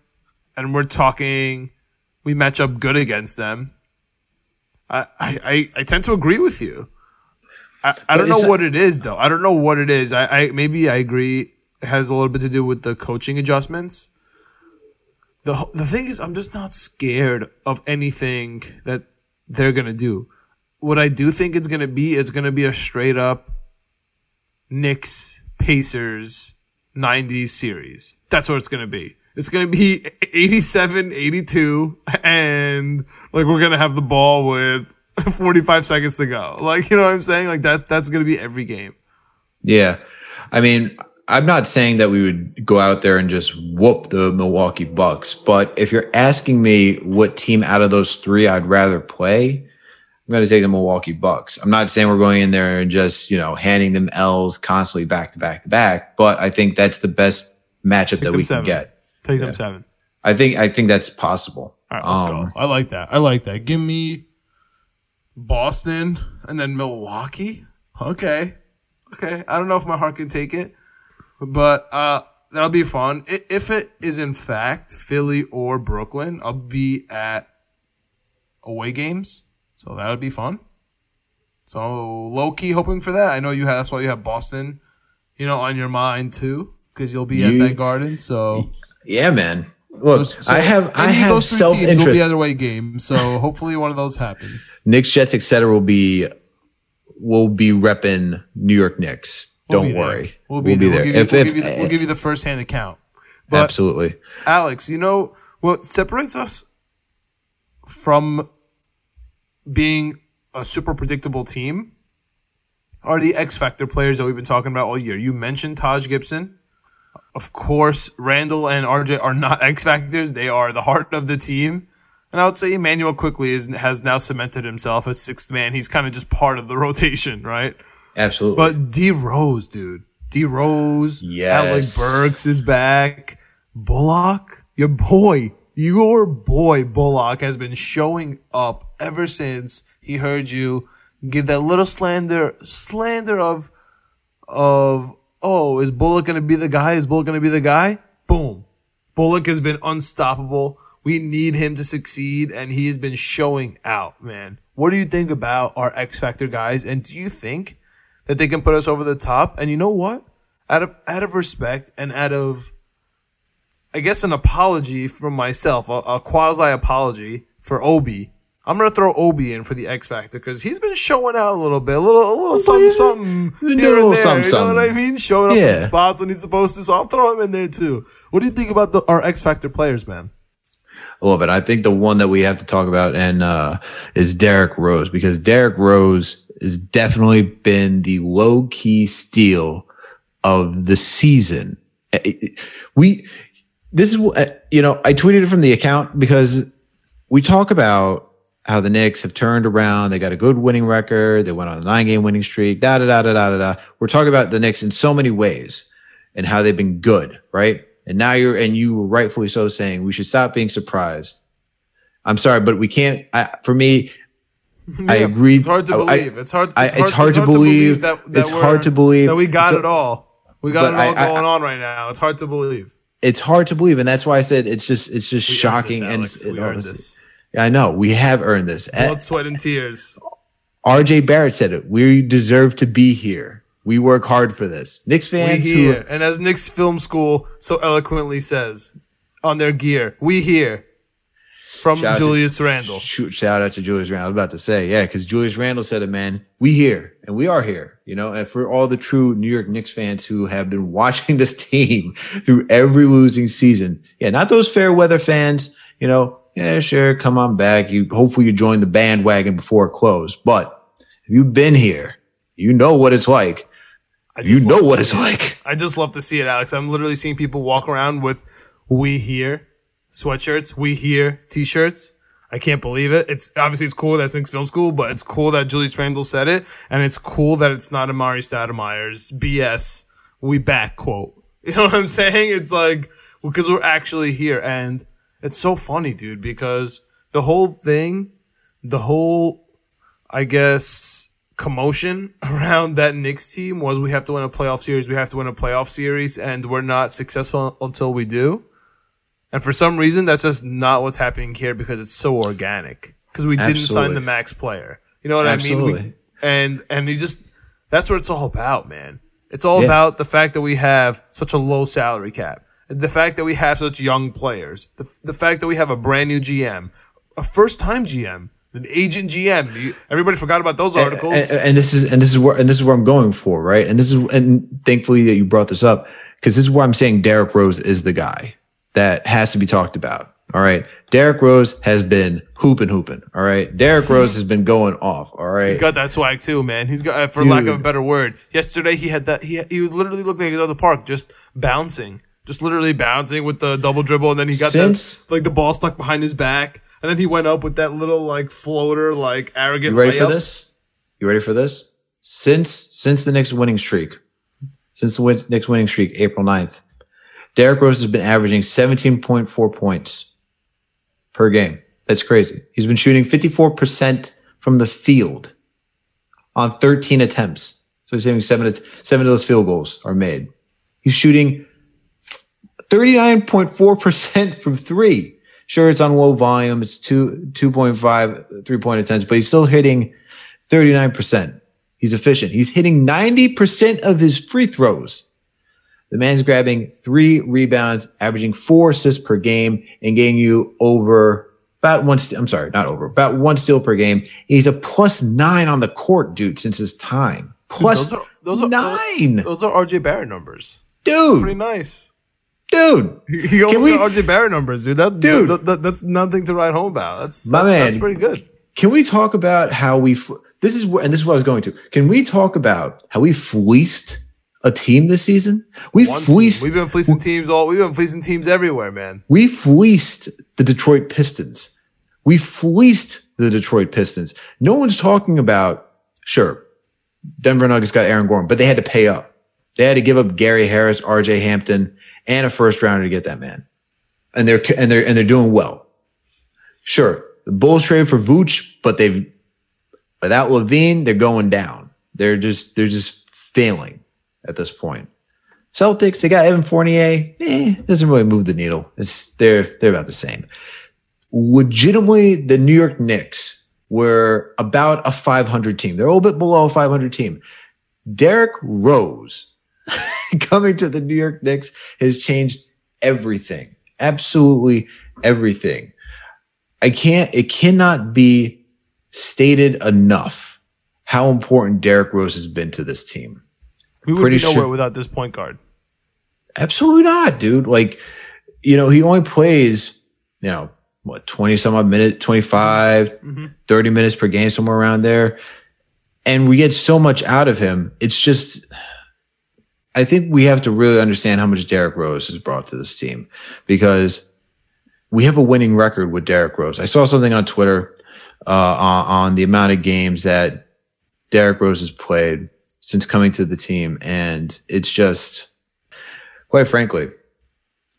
and we're talking, we match up good against them. I I, I, tend to agree with you. I, I don't know what it is though. I don't know what it is. I, I maybe I agree. Has a little bit to do with the coaching adjustments. the the thing is, I'm just not scared of anything that they're gonna do. What I do think it's gonna be, it's gonna be a straight up Knicks Pacers 90s series. That's what it's gonna be. It's gonna be (laughs) 87, 82, and like we're gonna have the ball with (laughs) 45 seconds to go. Like you know what I'm saying? Like that's that's gonna be every game. Yeah. I mean, I'm not saying that we would go out there and just whoop the Milwaukee Bucks, but if you're asking me what team out of those three I'd rather play, I'm going to take the Milwaukee Bucks. I'm not saying we're going in there and just, you know, handing them L's constantly back to back to back, but I think that's the best matchup that we seven. can get. Take them seven. I think I think that's possible. All right, let's Um, go. I like that. I like that. Give me Boston and then Milwaukee. Okay. Okay. I don't know if my heart can take it, but uh, that'll be fun. If it is in fact Philly or Brooklyn, I'll be at away games, so that'll be fun. So low key hoping for that. I know you have. That's why you have Boston, you know, on your mind too, because you'll be at You- that garden. So Yeah, man. Look, so I have I have those three self teams will be interest. other way games. So (laughs) hopefully one of those happens. Knicks, Jets, etc. will be will be repping New York Knicks. We'll Don't be there. worry, We'll be there. there. We'll give you, if we'll if the, we'll give you the first hand account. But absolutely, Alex, you know what separates us from being a super predictable team are the X Factor players that we've been talking about all year. You mentioned Taj Gibson. Of course, Randle and RJ are not (laughs) X Factors. They are the heart of the team. And I would say Immanuel Quickley is, has now cemented himself as sixth man. He's kind of just part of the (laughs) rotation, right? Absolutely. But D Rose, dude. D Rose. Yes. Alec Burks is back. Bullock, your boy, your boy Bullock has been showing up ever since he heard you give that little slander, slander of, of, oh, is Bullock going to be the guy? Is Bullock going to be the guy? Boom. Bullock has been unstoppable. We need him to succeed, and he has been showing out, man. What do you think about our X Factor guys? And do you think that they can put us over the top? And you know what? Out of out of respect and out of, I guess, an apology from myself, a, a quasi apology for Obi. I'm gonna throw Obi in for the X Factor because he's been showing out a little bit, a little, a little something, yeah. something here and there. something, you know what I mean? Showing up in spots when he's supposed to. So I'll throw him in there too. What do you think about the, our X Factor players, man? I love it. I think the one that we have to talk about and uh, is Derrick Rose because Derrick Rose has definitely been the low key steal of the season. Eh, it- We this is what- uh, you know I tweeted it from the account because we talk about how the Knicks have turned around. They got a good winning record. They went on a nine game winning streak. Da da da da da da. We're talking about the Knicks in so many ways and how they've been good, right? And now you're and you were rightfully so saying we should stop being surprised. I'm sorry, but we can't. I, for me, (laughs) I agree. It's hard to I- believe. it's hard. I- It's, it's hard to believe. that, that It's hard to believe. that we got So- it all. We got it all I- going on right now. It's hard to believe. It's hard to believe, and that's why I said it's just it's just We shocking this, and Alex. it's, we oh, earned it's- this. I know we have earned this. Blood, sweat, and tears. RJ Barrett said it. We deserve to be here. We work hard for this. Knicks We fans who here, and as Knicks Film School so eloquently says on their gear, we here from Shout to- Julius Randle. Shout out to Julius Randle. I was about to say, yeah, because Julius Randle said it, man. We here and we are here, you know. And for all the true New York Knicks fans who have been (laughs) watching this team through every losing season, yeah, not those fair weather fans, you know. Yeah, sure, come on back. You hopefully you join the bandwagon before it closed. But if you've been here, you know what it's like. You know what it's it. like. I just love to see it, Alex. I'm literally seeing people walk around with "We Here" sweatshirts, "We Here" t-shirts. I can't believe it. It's obviously it's cool that Knicks Film School, but it's cool that Julius Randle said it, and it's cool that it's not Amar'e Stoudemire's BS "We Back" quote. (laughs) You know what I'm saying? It's like because we're actually here, and it's so funny, dude. Because the whole thing, the whole I guess, commotion (laughs) around that Knicks team was we have to win a playoff series, we have to win a playoff series, and we're not successful until we do. And for some reason, that's just not what's happening here because it's so organic. Because we didn't sign the max player. You know what I mean? Absolutely. We, and and he just that's what it's all about, man. It's all Yeah. about the fact that we have such a low salary cap. the fact that we have such young players, the, the fact that we have a brand new GM, a first time GM, an agent GM. You- Everybody forgot about those articles. and, and this is and this is where and this is where I'm going for, right? And this is and thankfully that you brought this up because this is where I'm saying Derrick Rose is the guy that has to be talked about. All right, Derrick Rose has been hooping, hooping. All right, Derrick Rose has been going off. All right, He's got that swag too, man. He's got, uh, for lack of a better word. Yesterday he had that. He he was literally looking like he was at the park, just bouncing, just literally bouncing with the double dribble, and then he got Since- that like the ball stuck behind his back, and then he went up with that little like floater, like arrogant. You ready for this? You ready for this? Since since the Knicks winning streak, since the win- Knicks winning streak, April 9th, Derrick Rose has been averaging 17.4 points per game. That's crazy. He's been shooting 54% from the field on 13 attempts. So he's having seven, seven of those field goals are made. He's shooting 39.4% (laughs) from three. Sure, it's on low volume. It's two, 2.5 three point attempts, but he's still hitting 39%. He's efficient. He's hitting 90% of his free throws. The man's grabbing three rebounds, averaging four assists per game, and getting you over about one. St- I'm sorry, not over, about one steal per game. He's a plus nine on the court, dude, since his time. Plus those are- those are- nine, Those are RJ Barrett numbers. dude, Pretty nice. dude. He almost we- got RJ Barrett numbers, dude. That, Dude. that- that- that's nothing to write home about. That's My that- man. That's pretty good. Can we talk about how we? F- this is where, and this is what I was going to. Can we talk about how we fleeced a team this season? We One team. fleeced. We've been fleecing teams all. We've been fleecing teams everywhere, man. We fleeced the Detroit Pistons. We fleeced the Detroit Pistons. No one's talking about, sure, Denver Nuggets got Aaron Gordon, but they had to pay up. They had to give up Gary Harris, RJ Hampton, and a first rounder to get that man. And they're, and they're, and they're doing well. Sure, the Bulls traded for Vooch, but they've, without LaVine, they're going down. They're just, they're just failing at this point. Celtics, they got Evan Fournier. Eh, doesn't really move the needle. It's they're they're about the same. Legitimately, the New York Knicks were about a 500 team. They're a little bit below a 500 team. Derrick Rose (laughs) coming to the New York Knicks has changed everything. Absolutely everything. I can't. It cannot be stated enough how important Derrick Rose has been to this team. We would be nowhere sure- without this point guard. Absolutely not, dude. Like, you know, he only plays, you know, what, 20 some odd minutes, 25, 30 minutes per game, somewhere around there. And we get so much out of him. It's just, I think we have to really understand how much Derrick Rose has brought to this team because we have a winning record with Derrick Rose. I saw something on Twitter uh, on, on the amount of games that Derrick Rose has played since coming to the team. And it's just, quite frankly,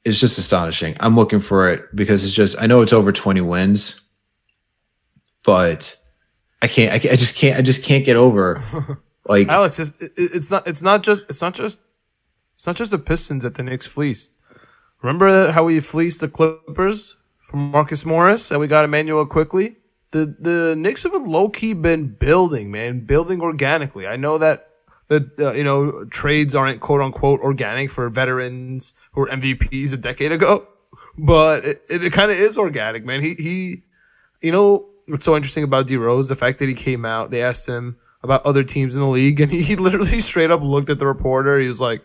it's just astonishing. I'm looking for it because it's just I know it's over 20 wins, but I can't I, I just can't I just can't get over (laughs) like Alex, it's, it's not. It's not just. It's not just. It's not just the Pistons that the Knicks fleeced. Remember how we fleeced the Clippers from Marcus Morris and we got Immanuel Quickley. The the Knicks have a low key been building, man, building organically. I know that that uh, you know trades aren't quote unquote organic for veterans who were MVPs a decade ago, but it, it, kind of is organic, man. He he you know what's so interesting about D Rose? The fact that he came out, they asked him about other teams in the league, and he, (laughs) he literally straight up looked at the reporter. He was like,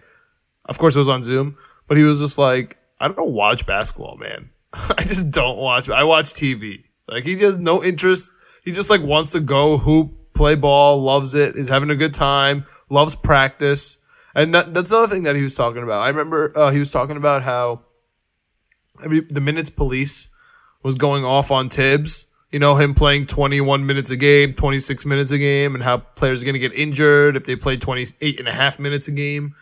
of course it was on Zoom, but he was just like, I don't know, watch basketball, man. (laughs) I just don't watch. I watch TV. Like he has no interest. He just like wants to go hoop, play ball, loves it, is having a good time, loves practice. And that, that's another thing that he was talking about. I remember uh, he was talking about how every the minutes police was going off on Thibs. You know, him playing 21 minutes a game, 26 minutes a game, and how players are going to get injured if they play 28 and a half minutes a game,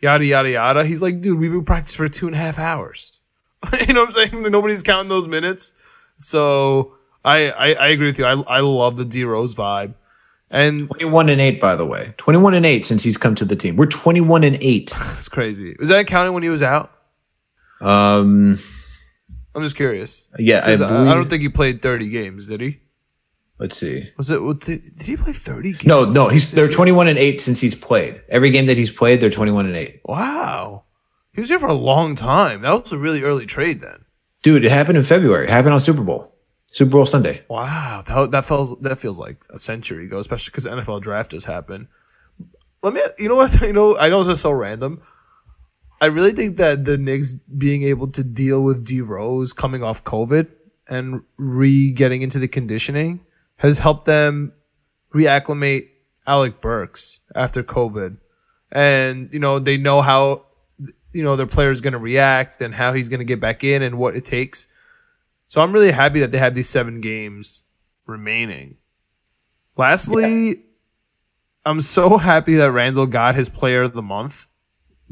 yada, yada, yada. He's like, dude, we've been practicing for two and a half hours. (laughs) you know what I'm saying? (laughs) Nobody's counting those minutes. So I, I, I agree with you. I, I love the D Rose vibe. And 21 and 8 by the way. 21 and 8 since he's come to the team. We're 21 and 8. (sighs) it's crazy. Was that counting when he was out? Um I'm just curious. yeah, I, believe, I don't think he played 30 games, did he? let's see. Was it? Did, did he play 30 games? No, no, he's they're 21 and 8 since he's played. Every game that he's played, they're 21 and 8. Wow. He was here for a long time. That was a really early trade then. Dude, it happened in February. It happened on Super Bowl. Super Bowl Sunday. Wow, that, that feels that feels like a century ago, especially because the NFL draft just happened. Let me, you know what? (laughs) You know, I know this is so random. I really think that the Knicks being able to deal with D Rose coming off COVID and re getting into the conditioning has helped them reacclimate Alec Burks after COVID. And, you know, they know how, you know, their player is going to react and how he's going to get back in and what it takes. So I'm really happy that they have these seven games remaining. Lastly, yeah. I'm so happy that Randle got his player of the month.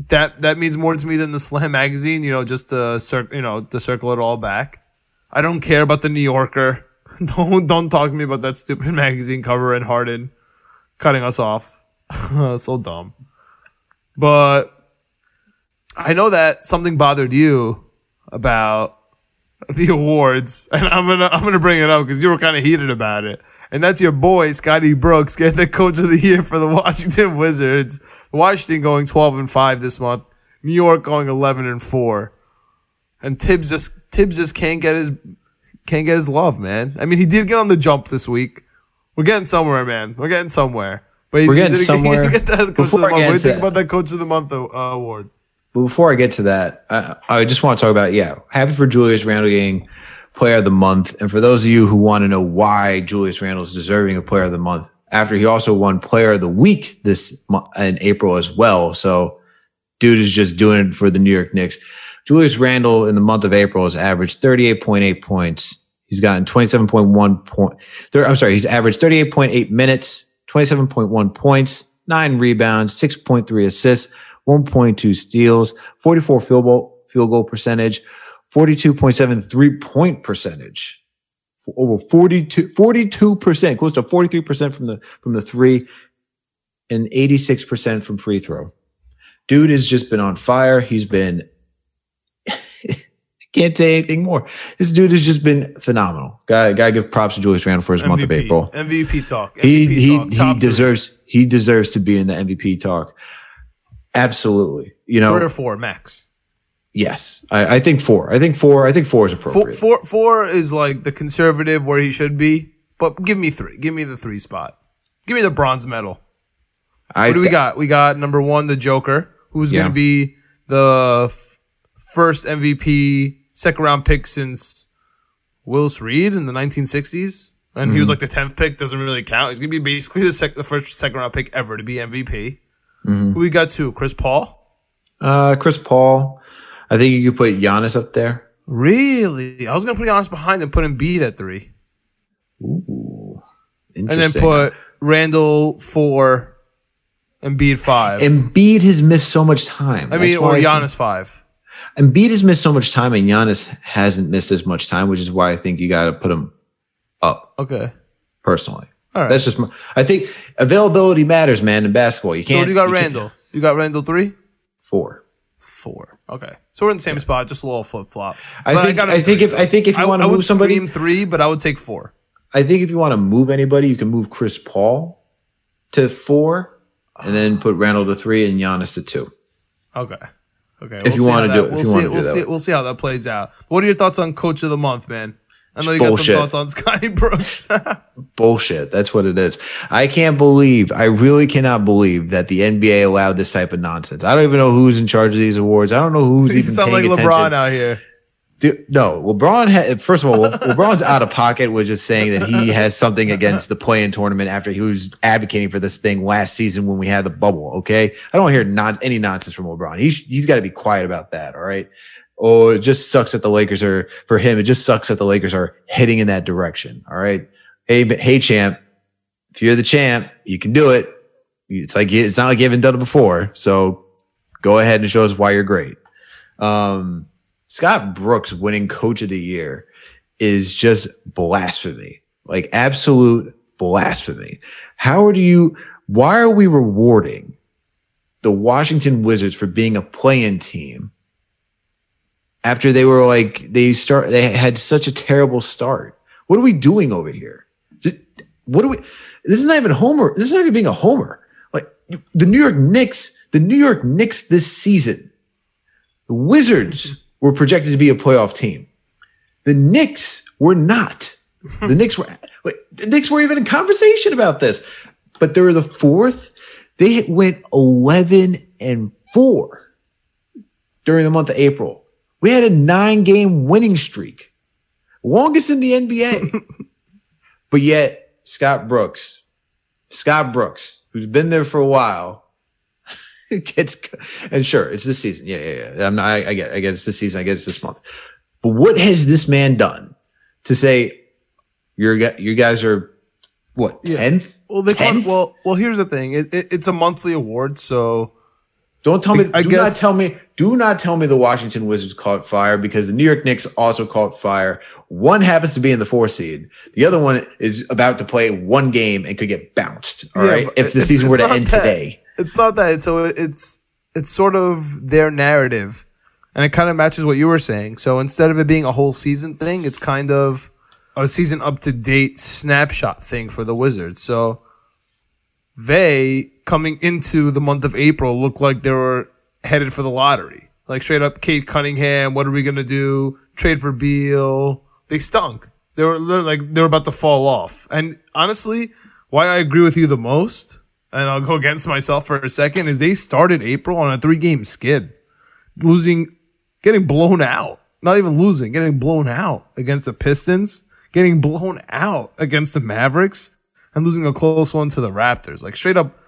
That that means more to me than the Slam magazine, you know, just to cir- you know, to circle it all back. I don't care about the New Yorker. (laughs) don't don't talk to me about that stupid (laughs) magazine cover and Harden cutting us off. (laughs) so dumb. But I know that something bothered you about the awards, and I'm gonna I'm gonna bring it up because you were kind of heated about it. And that's your boy Scotty Brooks getting the Coach of the Year for the (laughs) Washington Wizards. Washington going 12 and five this month. New York going 11 and four. And Thibs just Thibs just can't get his can't get his love, man. I mean, he did get on the jump this week. We're getting somewhere, man. We're getting somewhere. But we're getting somewhere. (laughs) Get that coach Before of the month. What do you think about that Coach of the Month uh, award? But before I get to that, I, I just want to talk about yeah, happy for Julius Randle getting Player of the Month, and for those of you who want to know why Julius Randle is deserving of Player of the Month, after he also won Player of the Week this in April as well. So, dude is just doing it for the New York Knicks. Julius Randle in the month of April has averaged 38.8 points. He's gotten 27.1 point. I'm sorry, he's averaged 38.8 minutes, 27.1 points, nine rebounds, 6.3 assists, 1.2 steals, 44 field goal, field goal percentage, 42.7 three point percentage. Over 42, 42%, close to 43% from the, from the three and 86% from free throw. Dude has just been on fire. He's been, (laughs) can't say anything more. This dude has just been phenomenal. Guy, guy give props to Julius Randle for his MVP, month of April. MVP talk. MVP he, he, talk, he deserves, three. he deserves to be in the MVP talk. Absolutely. You know, three or four max. Yes, I, I, think four. I think four. I think four is appropriate. Four, four, four is like the conservative where he should be. But give me three. Give me the three spot. Give me the bronze medal. I what do we got? We got number one, the Joker, who's yeah. going to be the f- first MVP, second round pick since Willis Reed in the 1960s, and mm-hmm. he was mm-hmm. like the tenth pick. Doesn't really count. He's going to be basically the, sec- the first second round pick ever to be MVP. Mm-hmm. Who we got two? Chris Paul. Uh, Chris Paul. I think you could put Giannis up there. Really? I was gonna put Giannis behind and put him Embiid at three. Ooh. And then put Randle four, Embiid five. Embiid has missed so much time. I mean, or Giannis five. Embiid has missed so much time, and Giannis hasn't missed as much time, which is why I think you got to put him up. Okay. Personally, all right. That's just. My, I think availability matters, man, in basketball. You can't. So you got you Randle. You got Randle three. Four. Four. Okay, so we're in the same spot, just a little flip flop. I think. I, I think if I think if you want to move somebody, three, but I would take four. I think if you want to move anybody, you can move Chris Paul to four, and then put Randle to three and Giannis to two. Okay. Okay. If we'll you want to do it, we'll see. We'll see. We'll see how that plays out. What are your thoughts on Coach of the Month, man? I know you Bullshit. got some thoughts on Scotty (laughs) Brooks. Bullshit. That's what it is. I can't believe, I really cannot believe that the NBA allowed this type of nonsense. I don't even know who's in charge of these awards. I don't know who's (laughs) you even sound like attention. LeBron out here. Dude, no, LeBron. Had, first of all, (laughs) LeBron's out of pocket with just saying that he has something against the play-in tournament after he was advocating for this thing last season when we had the bubble. Okay, I don't hear not any nonsense from LeBron. He's he's got to be quiet about that. All right oh, it just sucks that the Lakers are for him. It just sucks that the Lakers are heading in that direction. All right. Hey, hey, champ, if you're the champ, you can do it. It's like, it's not like you haven't done it before. So go ahead and show us why you're great. Um, Scott Brooks winning coach of the year is just blasphemy, like absolute blasphemy. How do you, why are we rewarding the Washington Wizards for being a play-in team after they were like they start they had such a terrible start. What are we doing over here? What are we? This is not even homer. This is not even being a homer. Like the New York Knicks, the New York Knicks this season The Wizards were projected to be a playoff team. The Knicks were not. (laughs) The Knicks were the Knicks were even in conversation about this, but they were the fourth. They went eleven and four during the month of April. We had a nine game winning streak, longest in the NBA. (laughs) but yet, Scott Brooks, Scott Brooks, who's been there for a while, (laughs) gets and sure it's this season. Yeah, yeah, yeah. I'm not. I, I get. I get it's this season. I get it's this month. But what has this man done to say you're you guys are what tenth? Well, they call well, well. Here's the thing. It, it, it's a monthly award, so don't tell me. I do guess, not tell me. Do not tell me the Washington Wizards caught fire because the New York Knicks also caught fire. One happens to be in the four seed. The other one is about to play one game and could get bounced. All yeah, right, if the season were to end that. today, it's not that. So it's it's sort of their narrative, and it kind of matches what you were saying. So instead of it being a whole season thing, it's kind of a season up to date snapshot thing for the Wizards. So they coming into the month of April looked like they were headed for the lottery. Like straight up, Cade Cunningham. What are we gonna do? Trade for Beal. They stunk. They were like they were about to fall off. And honestly, why I agree with you the most, and I'll go against myself for a second, is they started April on a three game skid, losing, getting blown out. Not even losing, getting blown out against the Pistons, getting blown out against the Mavericks, and losing a close one to the Raptors. Like straight up,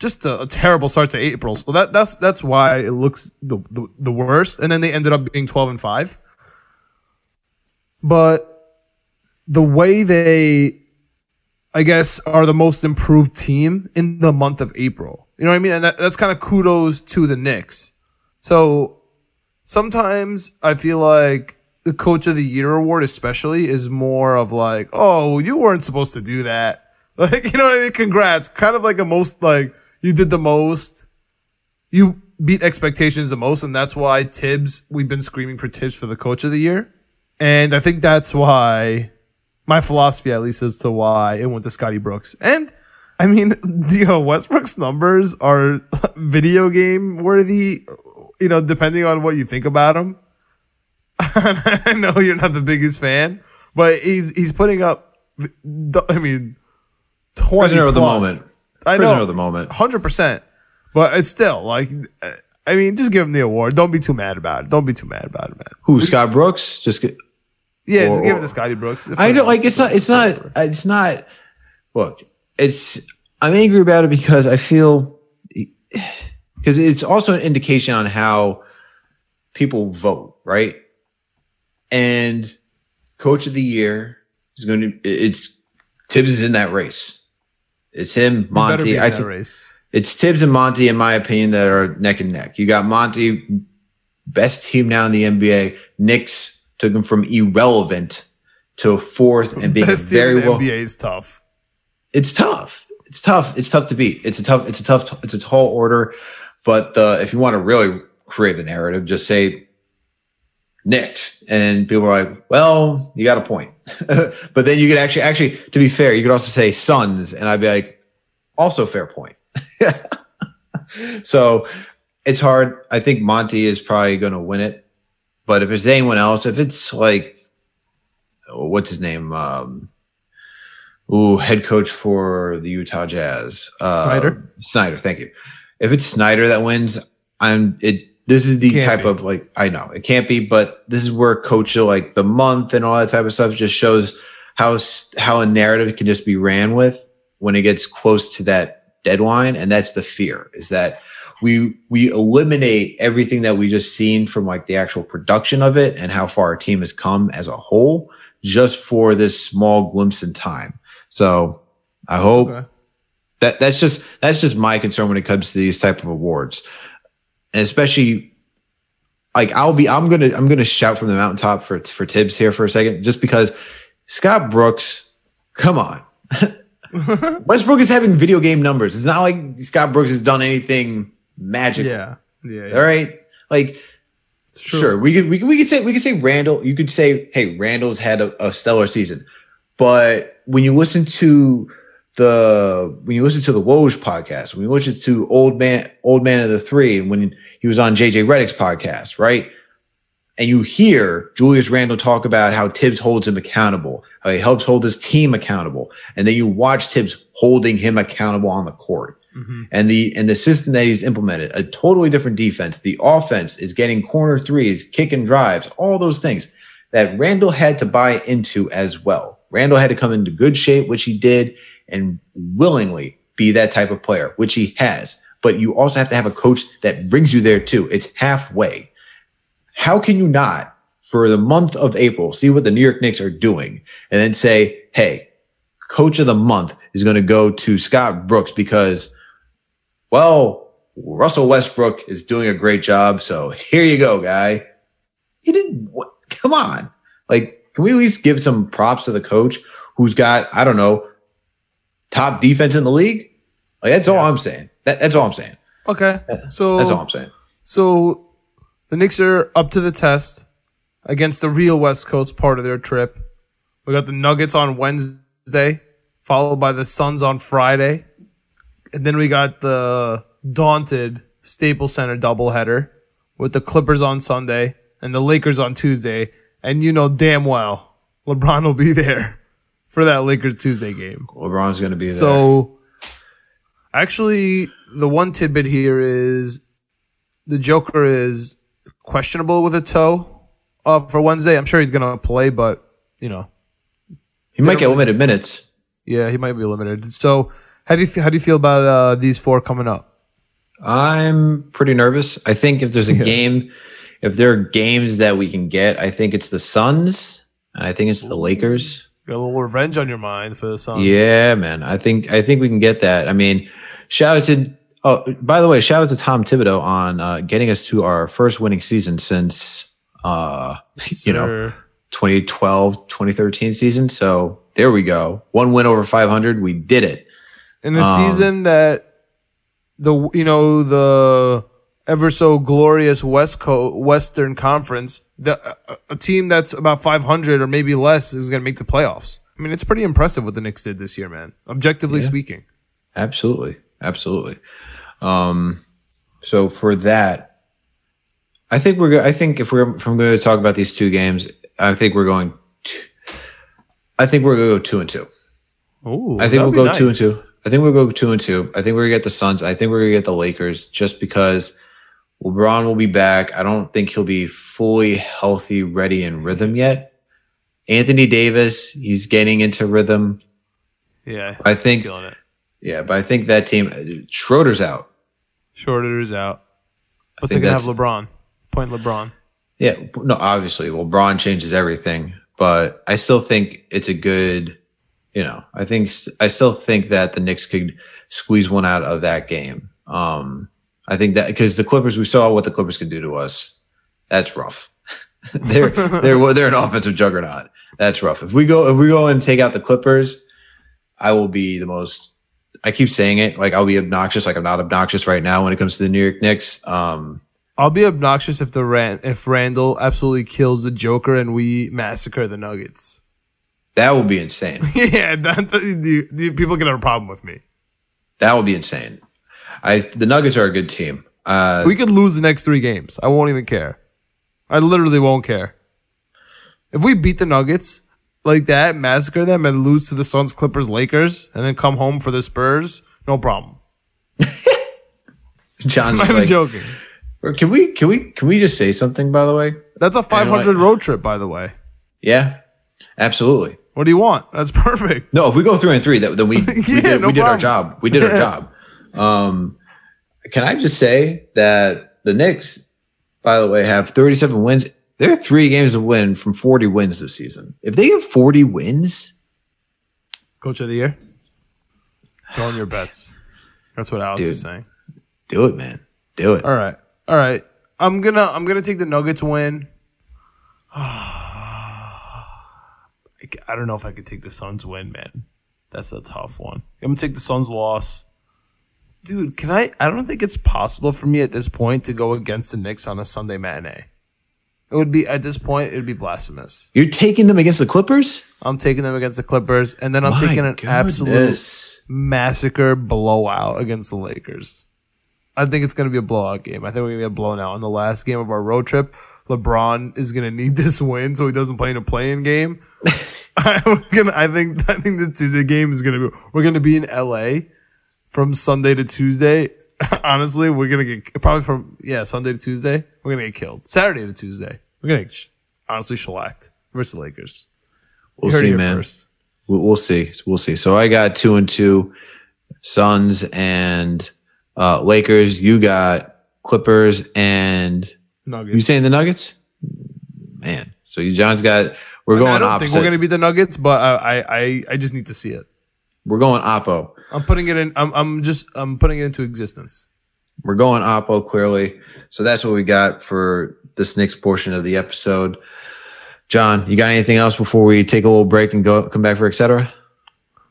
just a, a terrible start to April. So that that's that's why it looks the, the the worst. And then they ended up being twelve and five. But the way they, I guess, are the most improved team in the month of April. You know what I mean? And that, that's kind of kudos to the Knicks. So sometimes I feel like the coach of the year award especially is more of like, oh, you weren't supposed to do that. (laughs) Like, you know what I mean? Congrats. Kind of like a most like you did the most. You beat expectations the most, and that's why Thibs. we've been screaming for Thibs for the coach of the year. And I think that's why my philosophy, at least, as to why it went to Scotty Brooks. And I mean, (laughs) you know, Westbrook's numbers are (laughs) video game worthy, you know, depending on what you think about him. (laughs) I know you're not the biggest fan, but he's he's putting up. I mean, twenty prisoner of the moment. I prisoner know of the moment, hundred percent. But it's still like, I mean, just give him the award. Don't be too mad about it. Don't be too mad about it, man. Who Scott Brooks? Just get. Yeah, or, just give it to Scotty Brooks. I don't like. It's not. It's not. It's not. Look, it's. I'm angry about it because I feel because it's also an indication on how people vote, right? And coach of the year is going to it's Thibs is in that race. It's him, Monty. I think race. it's Thibs and Monty, in my opinion, that are neck and neck. You got Monty, best team now in the NBA. Knicks took him from irrelevant to fourth and being best very team in the well. NBA is tough. It's tough. It's tough. It's tough to beat. It's a tough. It's a tough. It's a tall order. But uh, if you want to really create a narrative, just say Knicks. And people are like, well, you got a point. (laughs) but then you could actually, actually, to be fair, you could also say Suns. And I'd be like, also fair point. (laughs) so it's hard. I think Monty is probably going to win it. But if it's anyone else, if it's like, what's his name? Um, ooh, head coach for the Utah Jazz. Uh, Snyder. Snyder, thank you. If it's Snyder that wins, I'm it this is the type be. of like I know it can't be, but this is where coach like the month and all that type of stuff just shows how how a narrative can just be ran with when it gets close to that deadline, and that's the fear is that we we eliminate everything that we just seen from like the actual production of it and how far our team has come as a whole just for this small glimpse in time. So I hope okay. that that's just that's just my concern when it comes to these type of awards and especially like I'll be I'm gonna I'm gonna shout from the mountaintop for for Thibs here for a second, just because Scott Brooks, come on. (laughs) Westbrook is having video game numbers. It's not like Scott Brooks has done anything magic. Yeah. Yeah. yeah. All right. Like sure, we could we could we could say we could say Randle, you could say, hey, Randle's had a, a stellar season. But when you listen to the when you listen to the Woj podcast, when you listen to Old Man Old Man of the Three, and when he was on JJ Redick's podcast, right? And you hear Julius Randle talk about how Thibs holds him accountable, how he helps hold his team accountable, and then you watch Thibs holding him accountable on the court. Mm-hmm. And the and the system that he's implemented, a totally different defense. The offense is getting corner threes, kick and drives, all those things that Randle had to buy into as well. Randle had to come into good shape, which he did, and willingly be that type of player, which he has. But you also have to have a coach that brings you there too. It's halfway. How can you not, for the month of April, see what the New York Knicks are doing and then say, hey, coach of the month is going to go to Scott Brooks because, well, Russell Westbrook is doing a great job. So here you go, guy. He didn't, what, come on. Like, can we at least give some props to the coach who's got, I don't know, top defense in the league? Like, that's all I'm saying. That, that's all I'm saying. Okay. So That's all I'm saying. So the Knicks are up to the test against the real West Coast part of their trip. We got the Nuggets on Wednesday, followed by the Suns on Friday. And then we got the daunted Staples Center doubleheader with the Clippers on Sunday and the Lakers on Tuesday. And you know damn well LeBron will be there for that Lakers Tuesday game. LeBron's going to be there. So, actually, the one tidbit here is the Joker is questionable with a toe uh, for Wednesday. I'm sure he's going to play, but you know, he might get limited minutes. yeah, he might be limited. So, how do you how do you feel about uh, these four coming up? I'm pretty nervous. I think if there's a (laughs) game, if there are games that we can get, I think it's the Suns. I think it's the Lakers. Got a little revenge on your mind for the Suns. Yeah, man. I think I think we can get that. I mean, shout out to oh, by the way, shout out to Tom Thibodeau on uh, getting us to our first winning season since uh, (laughs) you know Sure. 2012 2013 season. So there we go. One win over 500. We did it. in a Um, season that the you know the ever so glorious West Coast Western Conference, the a, a team that's about 500 or maybe less is going to make the playoffs. I mean, it's pretty impressive what the Knicks did this year, man. Objectively speaking, Absolutely, absolutely. Um, so for that, I think we're. go- I think if we're if I'm going to talk about these two games, I think we're going. To, I think we're going to go two and two. Ooh, I think we'll go two and two. I think we'll go two and two. I think we're gonna get the Suns. I think we're gonna get the Lakers just because LeBron will be back. I don't think he'll be fully healthy, ready, in rhythm yet. Anthony Davis, he's getting into rhythm. Yeah, I think, yeah, but I think that team, Schroeder's out. Schroeder's out, but they're gonna have LeBron. Point LeBron. Yeah, no, obviously, LeBron changes everything, but I still think it's a good, you know, I think I still think that the Knicks could squeeze one out of that game. Um, I think that because the Clippers, we saw what the Clippers can do to us. That's rough. (laughs) they're (laughs) they're they're an offensive juggernaut. That's rough. If we go if we go and take out the Clippers, I will be the most. I keep saying it like I'll be obnoxious. Like I'm not obnoxious right now when it comes to the New York Knicks. Um, I'll be obnoxious if the Ran- if Randle absolutely kills the Joker and we massacre the Nuggets. that will be insane. (laughs) yeah, that, the, the, people can have a problem with me. That would be insane. I the Nuggets are a good team. Uh, We could lose the next three games. I won't even care. I literally won't care. If we beat the Nuggets like that, massacre them, and lose to the Suns, Clippers, Lakers, and then come home for the Spurs, no problem. (laughs) John's I'm just not even like, joking. can we can we can we just say something by the way? That's a 500 road trip, by the way. Yeah, absolutely. What do you want? That's (laughs) perfect. No, if we go three and three, that, then we (laughs) we did, no we did our job. We did our job. Um, can I just say that the Knicks, by the way, have 37 wins. They're three games to win from 40 wins this season. If they have 40 wins, Coach of the year? Throwing your (sighs) bets. That's what Alex Dude. is saying. do it, man. Do it. All right. All right. I'm gonna I'm gonna take the Nuggets win. (sighs) I don't know if I could take the Suns win, man. That's a tough one. I'm gonna take the Suns loss. Dude, can I I don't think it's possible for me at this point to go against the Knicks on a Sunday matinee. It would be at this point, it would be blasphemous. You're taking them against the Clippers? I'm taking them against the Clippers, and then I'm My taking an absolute massacre blowout against the Lakers. I think it's going to be a blowout game. I think we're going to get blown out in the last game of our road trip. LeBron is going to need (laughs) this win so he doesn't play in a playing game. I'm (laughs) gonna, (laughs) I think I think this Tuesday game is going to be. We're going to be in LA from Sunday to Tuesday. (laughs) Honestly, we're going to get probably from yeah Sunday to Tuesday. We're going to get killed. Saturday to Tuesday, we're going to get honestly shellacked versus the Lakers. We'll You heard it see, man. first. We'll, see. We'll see. So I got two and two, Suns and uh, Lakers. You got Clippers and Nuggets. you saying the Nuggets? Man, so you John's got. We're I mean, going I don't opposite. think we're going to be the Nuggets, but I, I, I, I just need to see it. we're going oppo. I'm putting it in. I'm, I'm just. I'm putting it into existence. We're going oppo clearly. So that's what we got for this next portion of the episode. John, you got anything else before we take a little break and go come back for etc.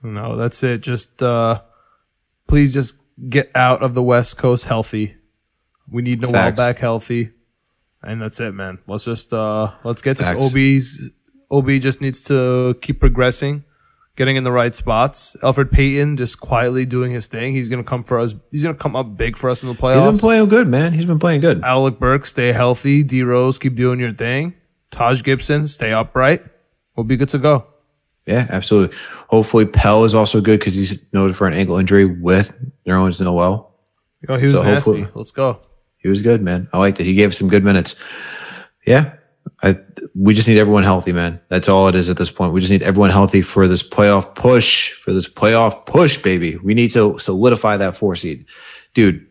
No, that's it. Just uh, please just get out of the West Coast healthy. We need Noel Facts. back healthy, and that's it, man. Let's just uh, let's get this. Obi's. Obi just needs to keep progressing, getting in the right spots. Elfrid Payton just quietly doing his thing. He's gonna come for us. He's gonna come up big for us in the playoffs. He's been playing good, man. He's been playing good. Alec Burks, stay healthy. D Rose, keep doing your thing. Taj Gibson, stay upright. We'll be good to go. Yeah, absolutely. Hopefully, Pell is also good because he's noted for an ankle injury with Nerlens Noel. Oh, he was So nasty. Let's go. He was good, man. I liked it. He gave us some good minutes. Yeah, I we just need everyone healthy, man. That's all it is at this point. We just need everyone healthy for this playoff push. For this playoff push, baby. We need to solidify that four seed, dude.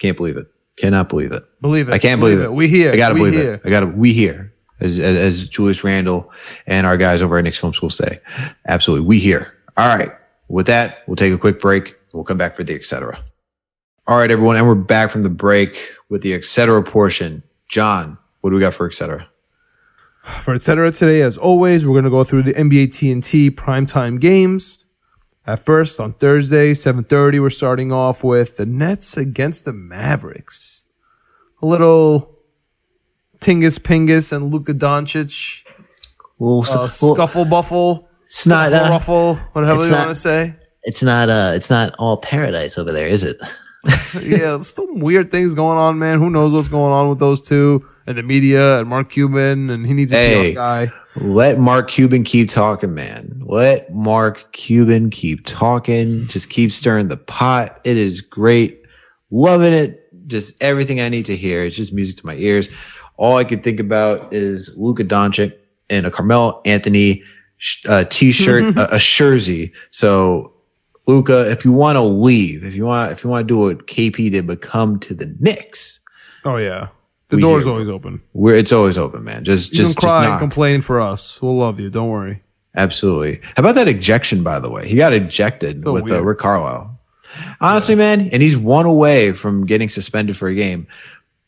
Can't believe it. Cannot believe it. Believe it. I can't believe, it. We here. I gotta we believe here. it. I gotta. We here, as, as as Julius Randle and our guys over at Knicks Film School say. Absolutely, we here. All right. With that, we'll take a quick break. We'll come back for the etc. All right, everyone, and we're back from the break with the etc. portion. John, what do we got for etc. For etc. today, as always, we're going to go through the NBA TNT primetime games. At first, on Thursday, 7.30, we're starting off with the Nets against the Mavericks. A little Tingus Pingus and Luka Doncic Well, uh, scuffle buffle, it's not. Uh, ruffle, whatever you not- want to say. it's not. Uh, it's not all paradise over there, is it? (laughs) yeah, some weird things going on, man. Who knows what's going on with those two and the media and Mark Cuban, and he needs a Hey. Guy. Let Mark Cuban keep talking, man. Let Mark Cuban keep talking. Just keep stirring the pot. It is great. Loving it. Just everything I need to hear. It's just music to my ears. All I can think about is Luka Doncic and a Carmelo Anthony uh, t-shirt, (laughs) a, a jersey. So Luka, if you want to leave, if you want, if you want to do what KP did, but come to the Knicks, Oh yeah, the door's always open. where it's always open, man. Just, You just, cry just and complain for us. We'll love you. Don't worry. Absolutely. How about that ejection, by the way? He got ejected So with uh. Rick Carlisle. Honestly, man, and he's one away from getting suspended for a game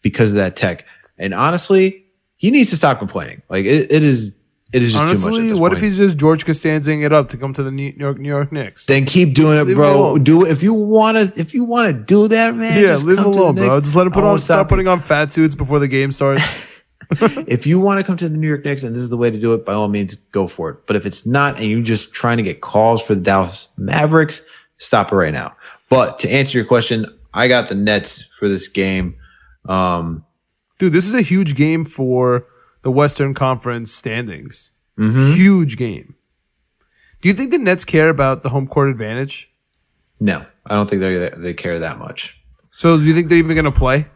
because of that tech. And honestly, he needs to stop complaining. Like it, it is, it is just too much. Honestly, what if he's just George Costanzing it up to come to the New York New York Knicks? Then keep doing it, bro. Do it if you want to. If you want to do that, man. yeah, just leave him alone, bro. Knicks. Just let him put on stop putting on fat suits before the game starts. (laughs) (laughs) if you want to come to the New York Knicks and this is the way to do it, by all means, go for it. But if it's not and you're just trying to get calls for the Dallas Mavericks, stop it right now. But to answer your question, I got the Nets for this game. Um, Dude, this is a huge game for the Western Conference standings. Mm-hmm. Huge game. Do you think the Nets care about the home court advantage? no, I don't think they they care that much. So do you think they're even going to play?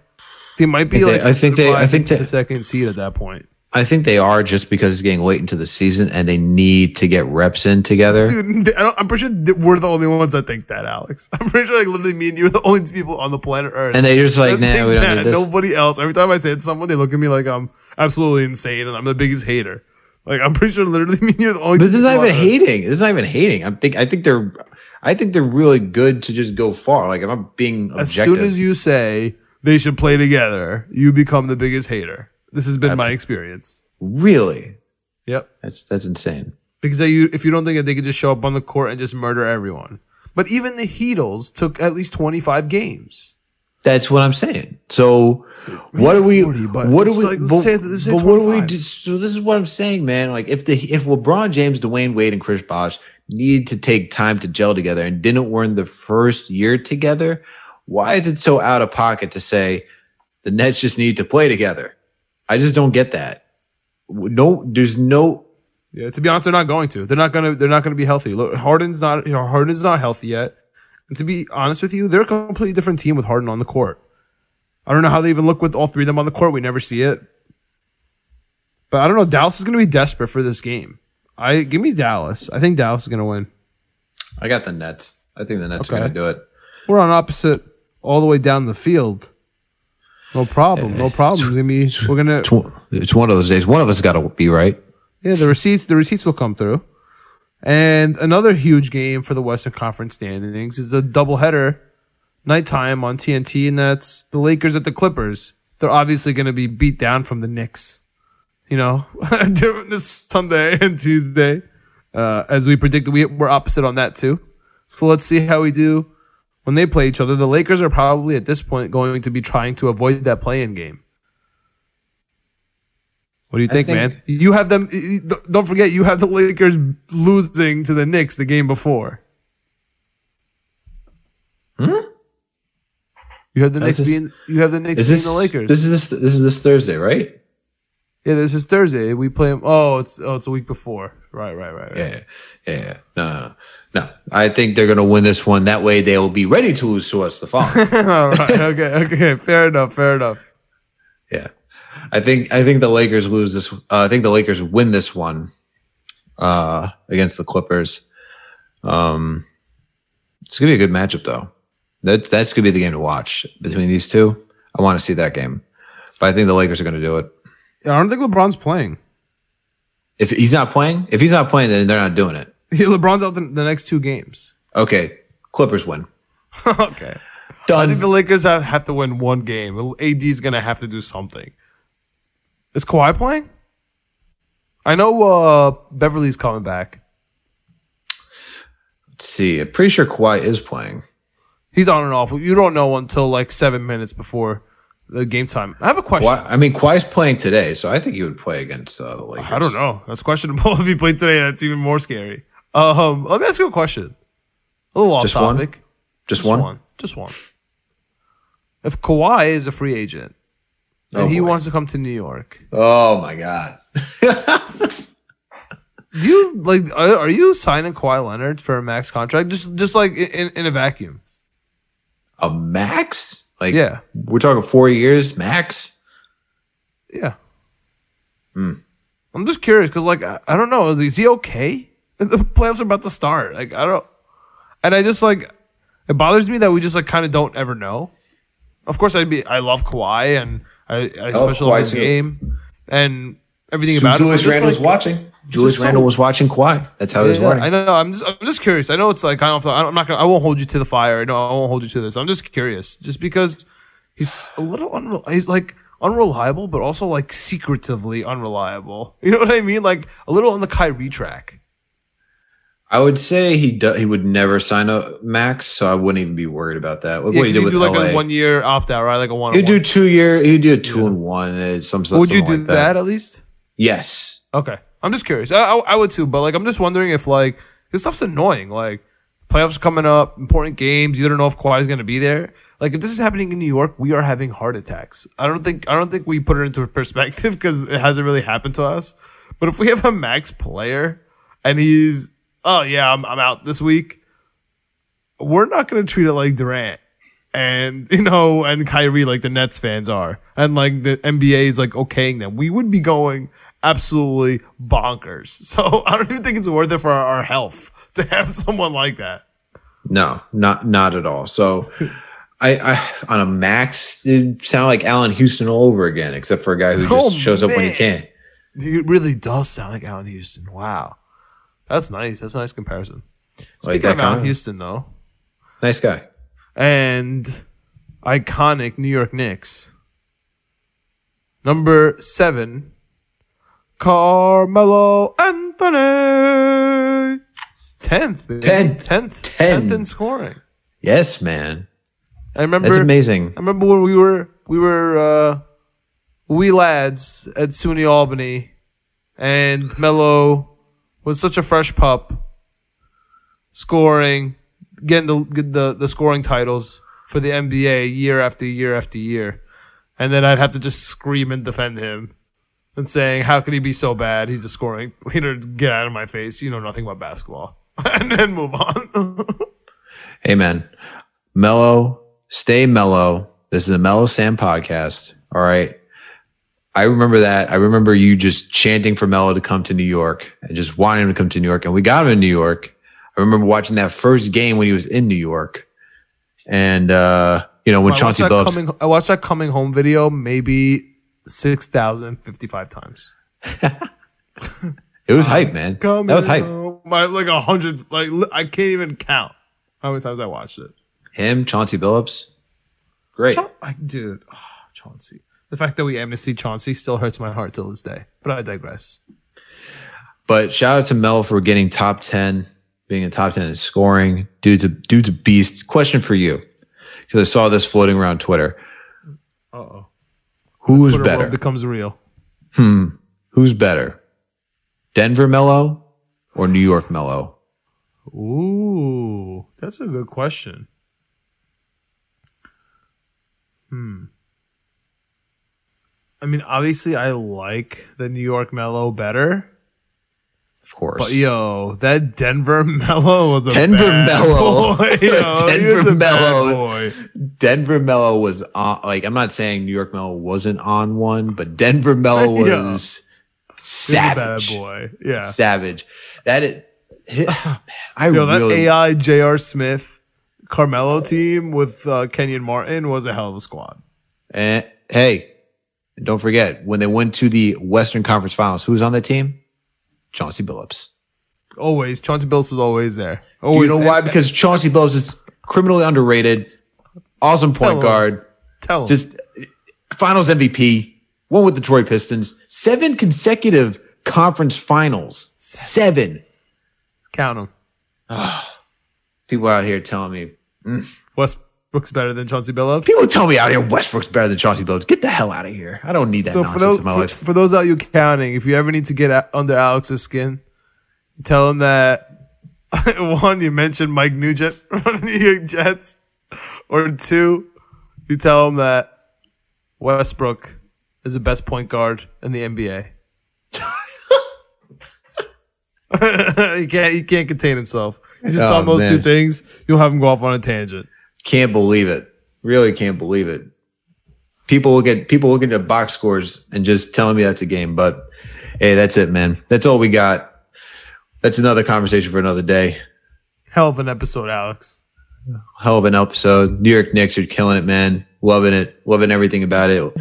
They might be I think like they- I think they- I think they- the second seed at that point. I think they are just because it's getting late into the season and they need to get reps in together. Dude, (laughs) I don't, I'm pretty sure we're the only ones that think that, Alex. (laughs) I'm pretty sure, like, literally, me and you are the only people on the planet Earth. And they're just like, nah, we don't that. need this. Nobody else. Every time I say it to someone, they look at me like I'm absolutely insane and I'm the biggest hater. Like, I'm pretty sure, literally, (laughs) me and you are the only. But this is not even hating. This is not even hating. I think I think they're I think they're really good to just go far. Like if I'm being As soon as you say they should play together, you become the biggest hater. This has been my experience. really, Yep. that's that's insane. Because they, you, if you don't think that they could just show up on the court and just murder everyone. But even the Heatles took at least 25 games. That's what I'm saying. So what do we? 40, but what do it's we? like, but, say- say but what do we do? So this is what I'm saying, man. Like if the if LeBron James, Dwyane Wade, and Chris Bosh needed to take time to gel together and didn't win the first year together, why is it so out of pocket to say the Nets just need to play together? I just don't get that. No, there's no. Yeah, to be honest, they're not going to. They're not gonna. They're not gonna be healthy. Look, Harden's not. You know, Harden's not healthy yet. And to be honest with you, they're a completely different team with Harden on the court. I don't know how they even look with all three of them on the court. We never see it. But I don't know. Dallas is gonna be desperate for this game. I give me Dallas. I think Dallas is gonna win. I got the Nets. I think the Nets Okay. are going to do it. We're on opposite all the way down the field. No problem. No eh, problem. It's gonna be. We're gonna. It's one- It's one of those days. One of us got to be right. Yeah, the receipts the receipts will come through. And another huge game for the Western Conference standings is a doubleheader nighttime on TNT, and that's the Lakers at the Clippers. They're obviously going to be beat down from the Knicks, you know, (laughs) during this Sunday (laughs) and Tuesday. Uh, as we predicted, we, we're opposite on that too. So let's see how we do when they play each other. The Lakers are probably at this point going to be trying to avoid that play-in game. What do you think, think- man? You have them. Don't forget, you have the Lakers losing to the Knicks the game before. Hmm. You have the Knicks this- being. You have the Knicks Is being the Lakers. This is this this is this Thursday, right? yeah, this is Thursday. We play them. Oh, it's oh, it's a week before. Right, right, right. right. Yeah, yeah, yeah. No, no, no. no. I think they're gonna win this one. That way, they will be ready to lose to us the following. (laughs) All right. Okay. Okay. Fair enough. Fair enough. Yeah, I think I think the Lakers lose this. Uh, I think the Lakers win this one uh, against the Clippers. Um, it's gonna be a good matchup, though. That that's gonna be the game to watch between these two. I want to see that game, but I think the Lakers are gonna do it. I don't think LeBron's playing. If he's not playing, if he's not playing, then they're not doing it. (laughs) LeBron's out the, the next two games. Okay, Clippers win. (laughs) okay. Done. I think the Lakers have, have to win one game. AD is gonna have to do something. Is Kawhi playing? I know uh, Beverley's coming back. Let's see. I'm pretty sure Kawhi is playing. He's on and off. You don't know until like seven minutes before the game time. I have a question. Kawhi, I mean, Kawhi's playing today, so I think he would play against uh, the Lakers. I don't know. That's questionable. (laughs) if he played today, that's even more scary. Um, let me ask you a question. A little off topic. Just one? topic. Just, one? Just one. If Kawhi is a free agent and Oh, he boy. wants to come to New York, Oh my god. (laughs) do you like? Are, are you signing Kawhi Leonard for a max contract? Just, just like in, in a vacuum. A max? Like Yeah. we're talking four years max. Yeah. Hmm. I'm just curious because, like, I, I don't know. Is he okay? (laughs) The playoffs are about to start. Like, I don't. And I just like it bothers me that we just like kind of don't ever know. Of course, I'd be. I love Kawhi and I, I love Kawhi his game and everything about Julius it. but just, Randle's like, watching. Julius so- Randle was watching Kawhi. That's how he was Yeah, wearing. I know. I'm just. I'm just curious. I know it's like kind of. I'm not gonna. I won't hold you to the fire. I know. I won't hold you to this. I'm just curious, just because he's a little unrel. He's like unreliable, but also like secretively unreliable. You know what I mean? Like a little on the Kyrie track. I would say he do, he would never sign a max, so I wouldn't even be worried about that. Look Yeah, what he did you with do like LA. a one year opt out, right? Like a one. He'd do two year. He'd do a two and one. uh, Some stuff. Would you do like that. at least? Yes. Okay, I'm just curious. I, I, I would too, but like I'm just wondering if like this stuff's annoying. Like playoffs coming up, important games. You don't know if Kawhi's going to be there. Like if this is happening in New York, we are having heart attacks. I don't think I don't think we put it into perspective (laughs) because it hasn't really happened to us. But if we have a max player and he's oh yeah, I'm I'm out this week, we're not going to treat it like Durant and (laughs) you know, and Kyrie like the Nets fans are, and like the NBA is like okaying them, we would be going absolutely bonkers. (laughs) So I don't even think it's worth it for our, our health (laughs) to have someone like that. No, not not at all. So, I, I on a max, it sound like Allan Houston all over again, except for a guy who oh, just Oh, shows up when he man. can. It really does sound like Allan Houston. Wow, that's nice. That's a nice comparison. Speaking that of? Houston, though, Nice guy. and iconic New York Knicks, number seven, Carmelo Anthony. Tenth, tenth, Ten. tenth in scoring. Yes, man. I remember. That's amazing. I remember when we were we were uh, wee lads at SUNY Albany, and Melo was such a fresh pup, scoring, getting the the the scoring titles for the NBA year after year after year, and then I'd have to just scream and defend him. And saying, "How could he be so bad? He's a scoring leader. Get out of my face! You know nothing about basketball." (laughs) and then move on. (laughs) Man, mellow, stay mellow. This is a Mellow Sam podcast. All right. I remember that. I remember you just chanting for Melo to come to New York and just wanting him to come to New York. And we got him in New York. I remember watching that first game when he was in New York. And uh, you know, when I Chauncey Billups coming, I watched that coming home video maybe 6,055 times. (laughs) it was hype, man. that was hype. home. Like a hundred, like I can't even count how many times I watched it. Him, Chauncey Billups. Great. Cha- dude, oh, Chauncey. The fact that we amnesty Chauncey still hurts my heart till this day. But I digress. But shout out to Mel for getting top 10, being in top 10 in scoring. Dude's a, dude's a beast. Question for you. Because I saw this floating around Twitter. Uh oh. Who is Twitter better? becomes real. Hmm. Who's better? Denver Melo or New York Melo? Ooh, that's a good question. Hmm. I mean, obviously, I like the New York Melo better, Of course. but yo, that Denver (laughs) Melo was a Denver bad Melo. boy. (laughs) (laughs) Yo, Denver Melo. Denver Melo was on, like, I'm not saying New York Melo wasn't on one, but Denver Melo was a savage. bad boy. Yeah. Savage. That is, man, (sighs) I Yo, that really, AI J.R. Smith Carmelo team with uh, Kenyon Martin was a hell of a squad. and hey, and don't forget, when they went to the Western Conference Finals, who was on that team? Chauncey Billups. Always, Chauncey Billups was always there. Do you know why? Because Chauncey Billups is criminally underrated, awesome point Tell him. guard, tell him. just finals MVP, one with the Detroit Pistons, seven consecutive conference finals. Seven. count them. Ah, people out here telling me, mm. Westbrook's better than Chauncey Billups. people tell me out here Westbrook's better than Chauncey Billups. Get the hell out of here. I don't need that so for nonsense those in my for, life. for those out you counting, if you ever need to get under Alex's skin, you tell him that (laughs) one, you mentioned Mike Nugent (laughs) from the New York Jets, or two, you tell him that Westbrook is the best point guard in the NBA. (laughs) he can't he can't contain himself. He's just Oh, on those two things. You'll have him go off on a tangent. Can't believe it. Really can't believe it. People look at people looking at box scores and just telling me that's a game. But hey, that's it, man. That's all we got. That's another conversation for another day. Hell of an episode, Alex. hell of an episode. New York Knicks are killing it, man. Loving it. Loving everything about it.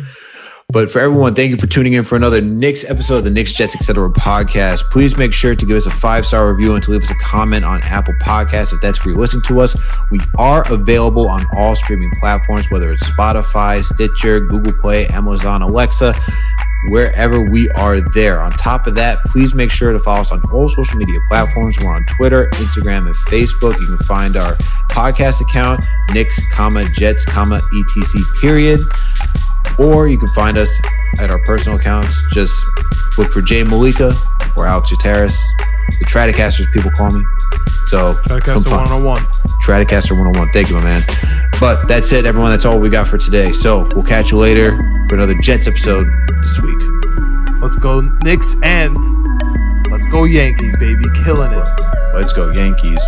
But for everyone, thank you for tuning in for another Knicks episode of the Knicks Jets Etc. podcast. Please make sure to give us a five star review and to leave us a comment on Apple Podcasts if that's where you're listening to us. We are available on all streaming platforms, whether it's Spotify, Stitcher, Google Play, Amazon, Alexa, wherever we are there. On top of that, please make sure to follow us on all social media platforms. We're on Twitter, Instagram, and Facebook. You can find our podcast account, Knicks, comma, Jets, comma, etc. period. Or you can find us at our personal accounts. Just look for Jay Malika or Alex Terrace, the Tradicasters people call me. So come Podcast find- one on. Stratocaster 101. Thank you, my man. But that's it, everyone. That's all we got for today. So we'll catch you later for another Jets episode this week. Let's go Knicks and let's go Yankees, baby. Killing it. Let's go, Yankees.